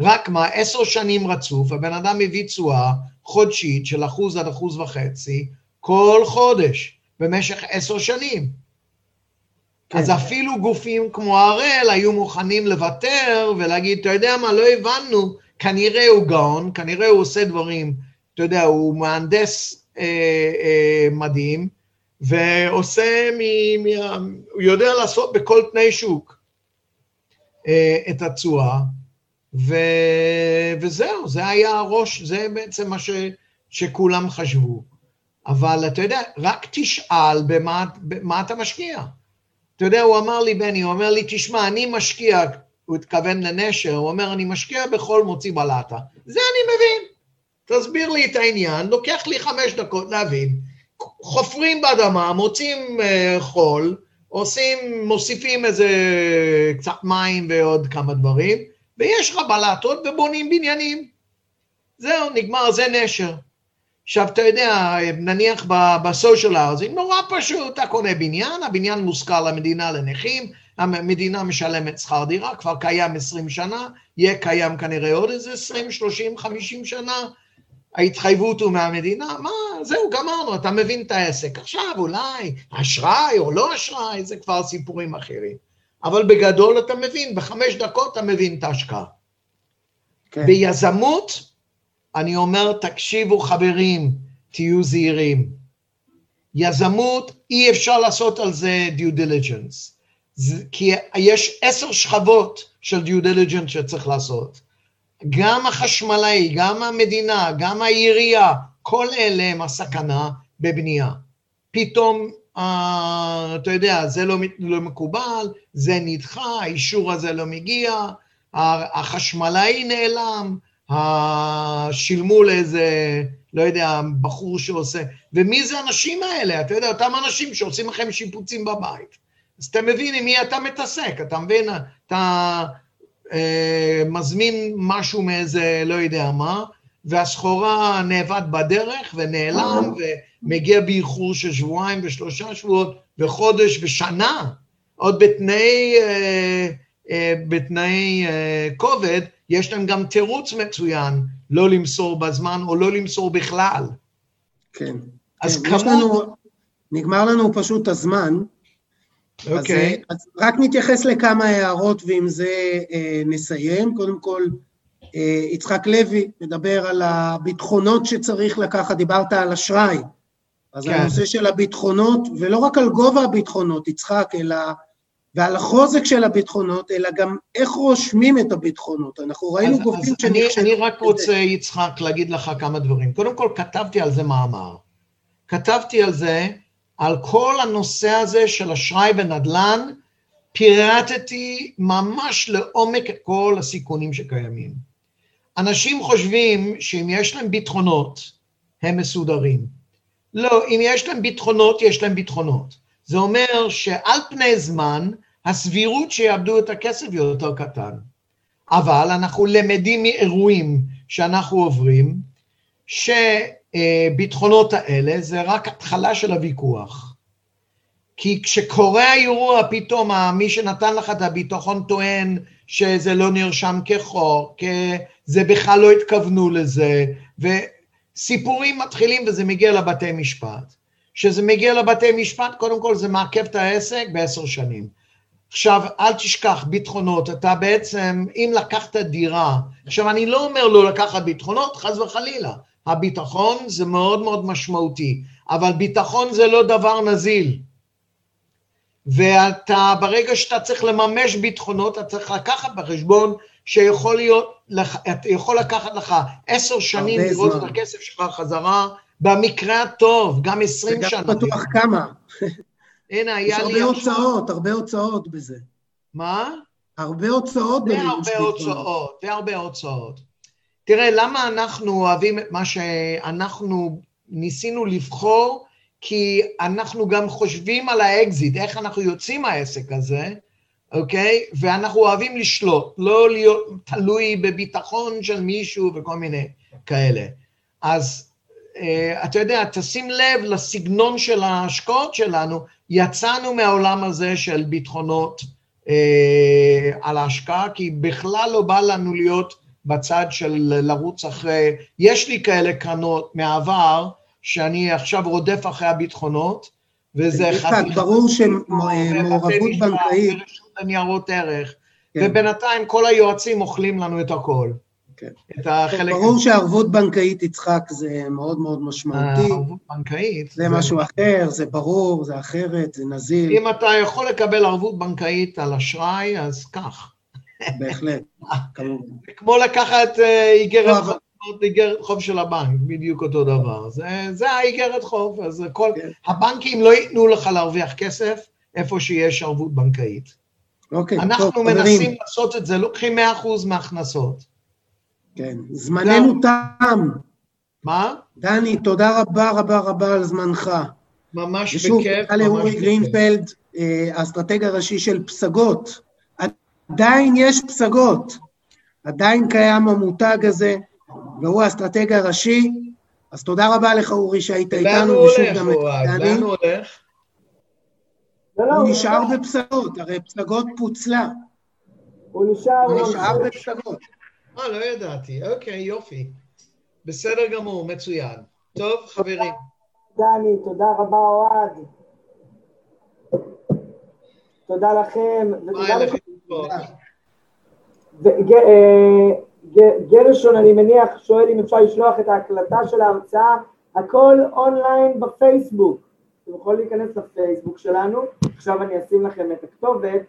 רק מה, עשר שנים רצוף, הבן אדם הביא תשואה חודשית של אחוז עד אחוז וחצי כל חודש, במשך עשר שנים. כן. אז אפילו גופים כמו הראל היו מוכנים לוותר ולהגיד, אתה יודע מה, לא הבנו, כנראה הוא גאון, כנראה הוא עושה דברים, אתה יודע, הוא מהנדס אה, אה, מדהים, ועושה, מ, מ, הוא יודע לעשות בכל תנאי שוק אה, את התשואה, ו... וזהו, זה היה הראש, זה בעצם מה ש... שכולם חשבו. אבל אתה יודע, רק תשאל במה, במה אתה משקיע. אתה יודע, הוא אמר לי, בני, הוא אומר לי, תשמע, אני משקיע, הוא התכוון לנשר, הוא אומר, אני משקיע בכל מוציא בלטה. זה אני מבין. תסביר לי את העניין, לוקח לי חמש דקות להבין. חופרים באדמה, מוצאים uh, חול, עושים, מוסיפים איזה קצת מים ועוד כמה דברים, ויש לך בלטות ובונים בניינים. זהו, נגמר, זה נשר. עכשיו, אתה יודע, נניח בסושיאל האוזינג, נורא פשוט, אתה קונה בניין, הבניין מושכר למדינה לנכים, המדינה משלמת שכר דירה, כבר קיים 20 שנה, יהיה קיים כנראה עוד איזה 20, 30, 50 שנה, ההתחייבות הוא מהמדינה, מה, זהו, גמרנו, אתה מבין את העסק. עכשיו, אולי אשראי או לא אשראי, זה כבר סיפורים אחרים. אבל בגדול אתה מבין, בחמש דקות אתה מבין את ההשקעה. כן. ביזמות, אני אומר, תקשיבו חברים, תהיו זהירים. יזמות, אי אפשר לעשות על זה due diligence. זה, כי יש עשר שכבות של due diligence שצריך לעשות. גם החשמלאי, גם המדינה, גם העירייה, כל אלה הם הסכנה בבנייה. פתאום uh, אתה יודע, זה לא, לא מקובל, זה נדחה, האישור הזה לא מגיע, החשמלאי נעלם, שילמו לאיזה, לא יודע, בחור שעושה, ומי זה האנשים האלה? אתה יודע, אותם אנשים שעושים לכם שיפוצים בבית, אז אתה מבין עם מי אתה מתעסק, אתה מבין, אתה אה, מזמין משהו מאיזה לא יודע מה, והסחורה נאבד בדרך ונעלם ומגיע באיחור של שבועיים ושלושה שבועות וחודש ושנה, עוד בתנאי, אה, אה, בתנאי אה, כובד, יש להם גם תירוץ מצוין לא למסור בזמן או לא למסור בכלל. כן. אז כן, לנו, נגמר לנו פשוט הזמן. אוקיי. אז, אז רק נתייחס לכמה הערות ועם זה אה, נסיים. קודם כל, אה, יצחק לוי מדבר על הביטחונות שצריך לקחת, דיברת על אשראי. אז כן. הנושא של הביטחונות, ולא רק על גובה הביטחונות, יצחק, אלא, ועל החוזק של הביטחונות, אלא גם איך רושמים את הביטחונות. אנחנו ראינו גופים אז אני, אני רק. רוצה, יצחק, להגיד לך כמה דברים. קודם כל, כתבתי על זה מאמר. כתבתי על זה, על כל הנושא הזה של אשראי ונדל"ן, פירטתי ממש לעומק את כל הסיכונים שקיימים. אנשים חושבים שאם יש להם ביטחונות, הם מסודרים. לא, אם יש להם ביטחונות, יש להם ביטחונות. זה אומר שעל פני זמן, הסבירות שיאבדו את הכסף היא יותר קטן. אבל אנחנו למדים מאירועים שאנחנו עוברים, שביטחונות האלה זה רק התחלה של הוויכוח. כי כשקורה האירוע, פתאום מי שנתן לך את הביטחון טוען שזה לא נרשם כחור, זה בכלל לא התכוונו לזה, וסיפורים מתחילים וזה מגיע לבתי משפט. כשזה מגיע לבתי משפט, קודם כל זה מעכב את העסק בעשר שנים. עכשיו, אל תשכח, ביטחונות, אתה בעצם, אם לקחת דירה, עכשיו אני לא אומר לא לקחת ביטחונות, חס וחלילה, הביטחון זה מאוד מאוד משמעותי, אבל ביטחון זה לא דבר נזיל. ואתה, ברגע שאתה צריך לממש ביטחונות, אתה צריך לקחת בחשבון שיכול להיות, יכול לקחת לך עשר שנים הרבה לראות את. הכסף שלך חזרה, במקרה הטוב, גם עשרים וגם שנה. בטוח כמה. הנה, יש היה לי הרבה עכשיו... הוצאות, הרבה הוצאות בזה. מה? הרבה הוצאות זה הרבה. הוצאות, זה הרבה הוצאות. תראה, למה אנחנו אוהבים את מה שאנחנו ניסינו לבחור? כי אנחנו גם חושבים על האקזיט, איך אנחנו יוצאים מהעסק הזה, אוקיי? ואנחנו אוהבים לשלוט, לא להיות תלוי בביטחון של מישהו וכל מיני כאלה. אז אה, אתה יודע, תשים לב לסגנון של ההשקעות שלנו, יצאנו מהעולם הזה של ביטחונות אה, על ההשקעה, כי בכלל לא בא לנו להיות בצד של לרוץ אחרי, יש לי כאלה קרנות מהעבר, שאני עכשיו רודף אחרי הביטחונות, וזה יצחק, ברור שמעורבות משפט, בנקאית, ורשות לניירות ערך, כן. ובינתיים כל היועצים אוכלים לנו את הכל. כן. את החלק... ברור שערבות בנקאית, יצחק, זה מאוד מאוד משמעותי. הערבות בנקאית. זה משהו אחר, זה ברור, זה אחרת, זה נזיל, אם אתה יכול לקבל ערבות בנקאית על אשראי, אז קח. בהחלט, כמובן. זה כמו לקחת אה, איגרת לא, חוב, איגרת חוב של הבנק, בדיוק אותו דבר. זה, זה האיגרת חוב, אז כל, כן. הבנקים לא ייתנו לך להרוויח כסף איפה שיש ערבות בנקאית. אוקיי, טוב, אנחנו מנסים לעשות את זה, לוקחים 100% מההכנסות. כן, זמננו תם. מה? דני, תודה רבה רבה רבה על זמנך. ממש ושוב, בכיף. תודה לאורי בכיף. גרינפלד, אה, האסטרטג הראשי של פסגות. עדיין יש פסגות, עדיין קיים המותג הזה, והוא האסטרטג הראשי. אז תודה רבה לך, אורי, שהיית איתנו, ושוב גם את? דני. לאן הוא הולך? לא, לא, הוא נשאר בפסגות, הרי פסגות פוצלה. הוא נשאר, הוא הוא נשאר ממשיך. בפסגות. אה, לא ידעתי. אוקיי, יופי. בסדר גמור, מצוין. טוב, חברים. דני, תודה רבה אוהד. תודה לכם, ביי לכם. אה, גרשון, אני מניח, שואל אם אפשר לשלוח את ההקלטה של ההרצאה, הכל אונליין בפייסבוק. אתם יכולים להיכנס לפייסבוק שלנו, עכשיו אני אשים לכם את הכתובת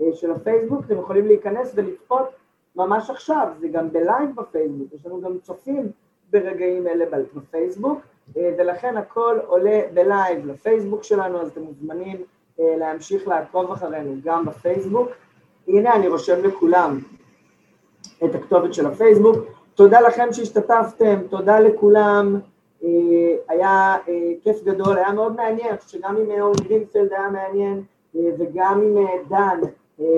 אה, של הפייסבוק, אתם יכולים להיכנס ולצפות ממש עכשיו, זה גם בלייב בפייסבוק, יש לנו גם צופים ברגעים אלה בפייסבוק, אה, ולכן הכל עולה בלייב לפייסבוק שלנו, אז אתם מוזמנים להמשיך לעקוב אחרינו גם בפייסבוק. הנה, אני רושם לכולם את הכתובת של הפייסבוק. תודה לכם שהשתתפתם, תודה לכולם. אה, היה אה, כיף גדול, היה מאוד מעניין, שגם עם אורי גרינפלד היה מעניין, וגם עם דן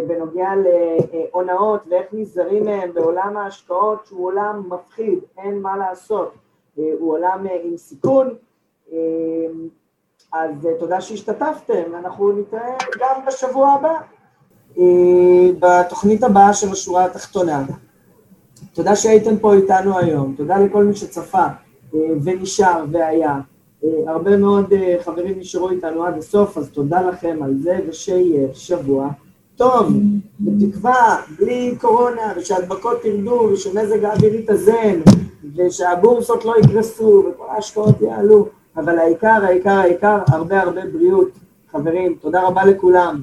בנוגע להונאות ואיך נזהרים מהם בעולם ההשקעות שהוא עולם מפחיד, אין מה לעשות, הוא עולם עם סיכון, אז תודה שהשתתפתם, אנחנו נתראה גם בשבוע הבא, בתוכנית הבאה של השורה התחתונה. תודה שהייתם פה איתנו היום, תודה לכל מי שצפה ונשאר והיה. הרבה מאוד חברים נשארו איתנו עד הסוף, אז תודה לכם על זה, ושיהיה שבוע טוב, בתקווה, בלי קורונה, ושהדבקות ירדו, ושמזג האוויר יתאזן, ושהבורסות לא יקרסו, וכל ההשקעות יעלו, אבל העיקר, העיקר, העיקר, הרבה הרבה בריאות. חברים, תודה רבה לכולם.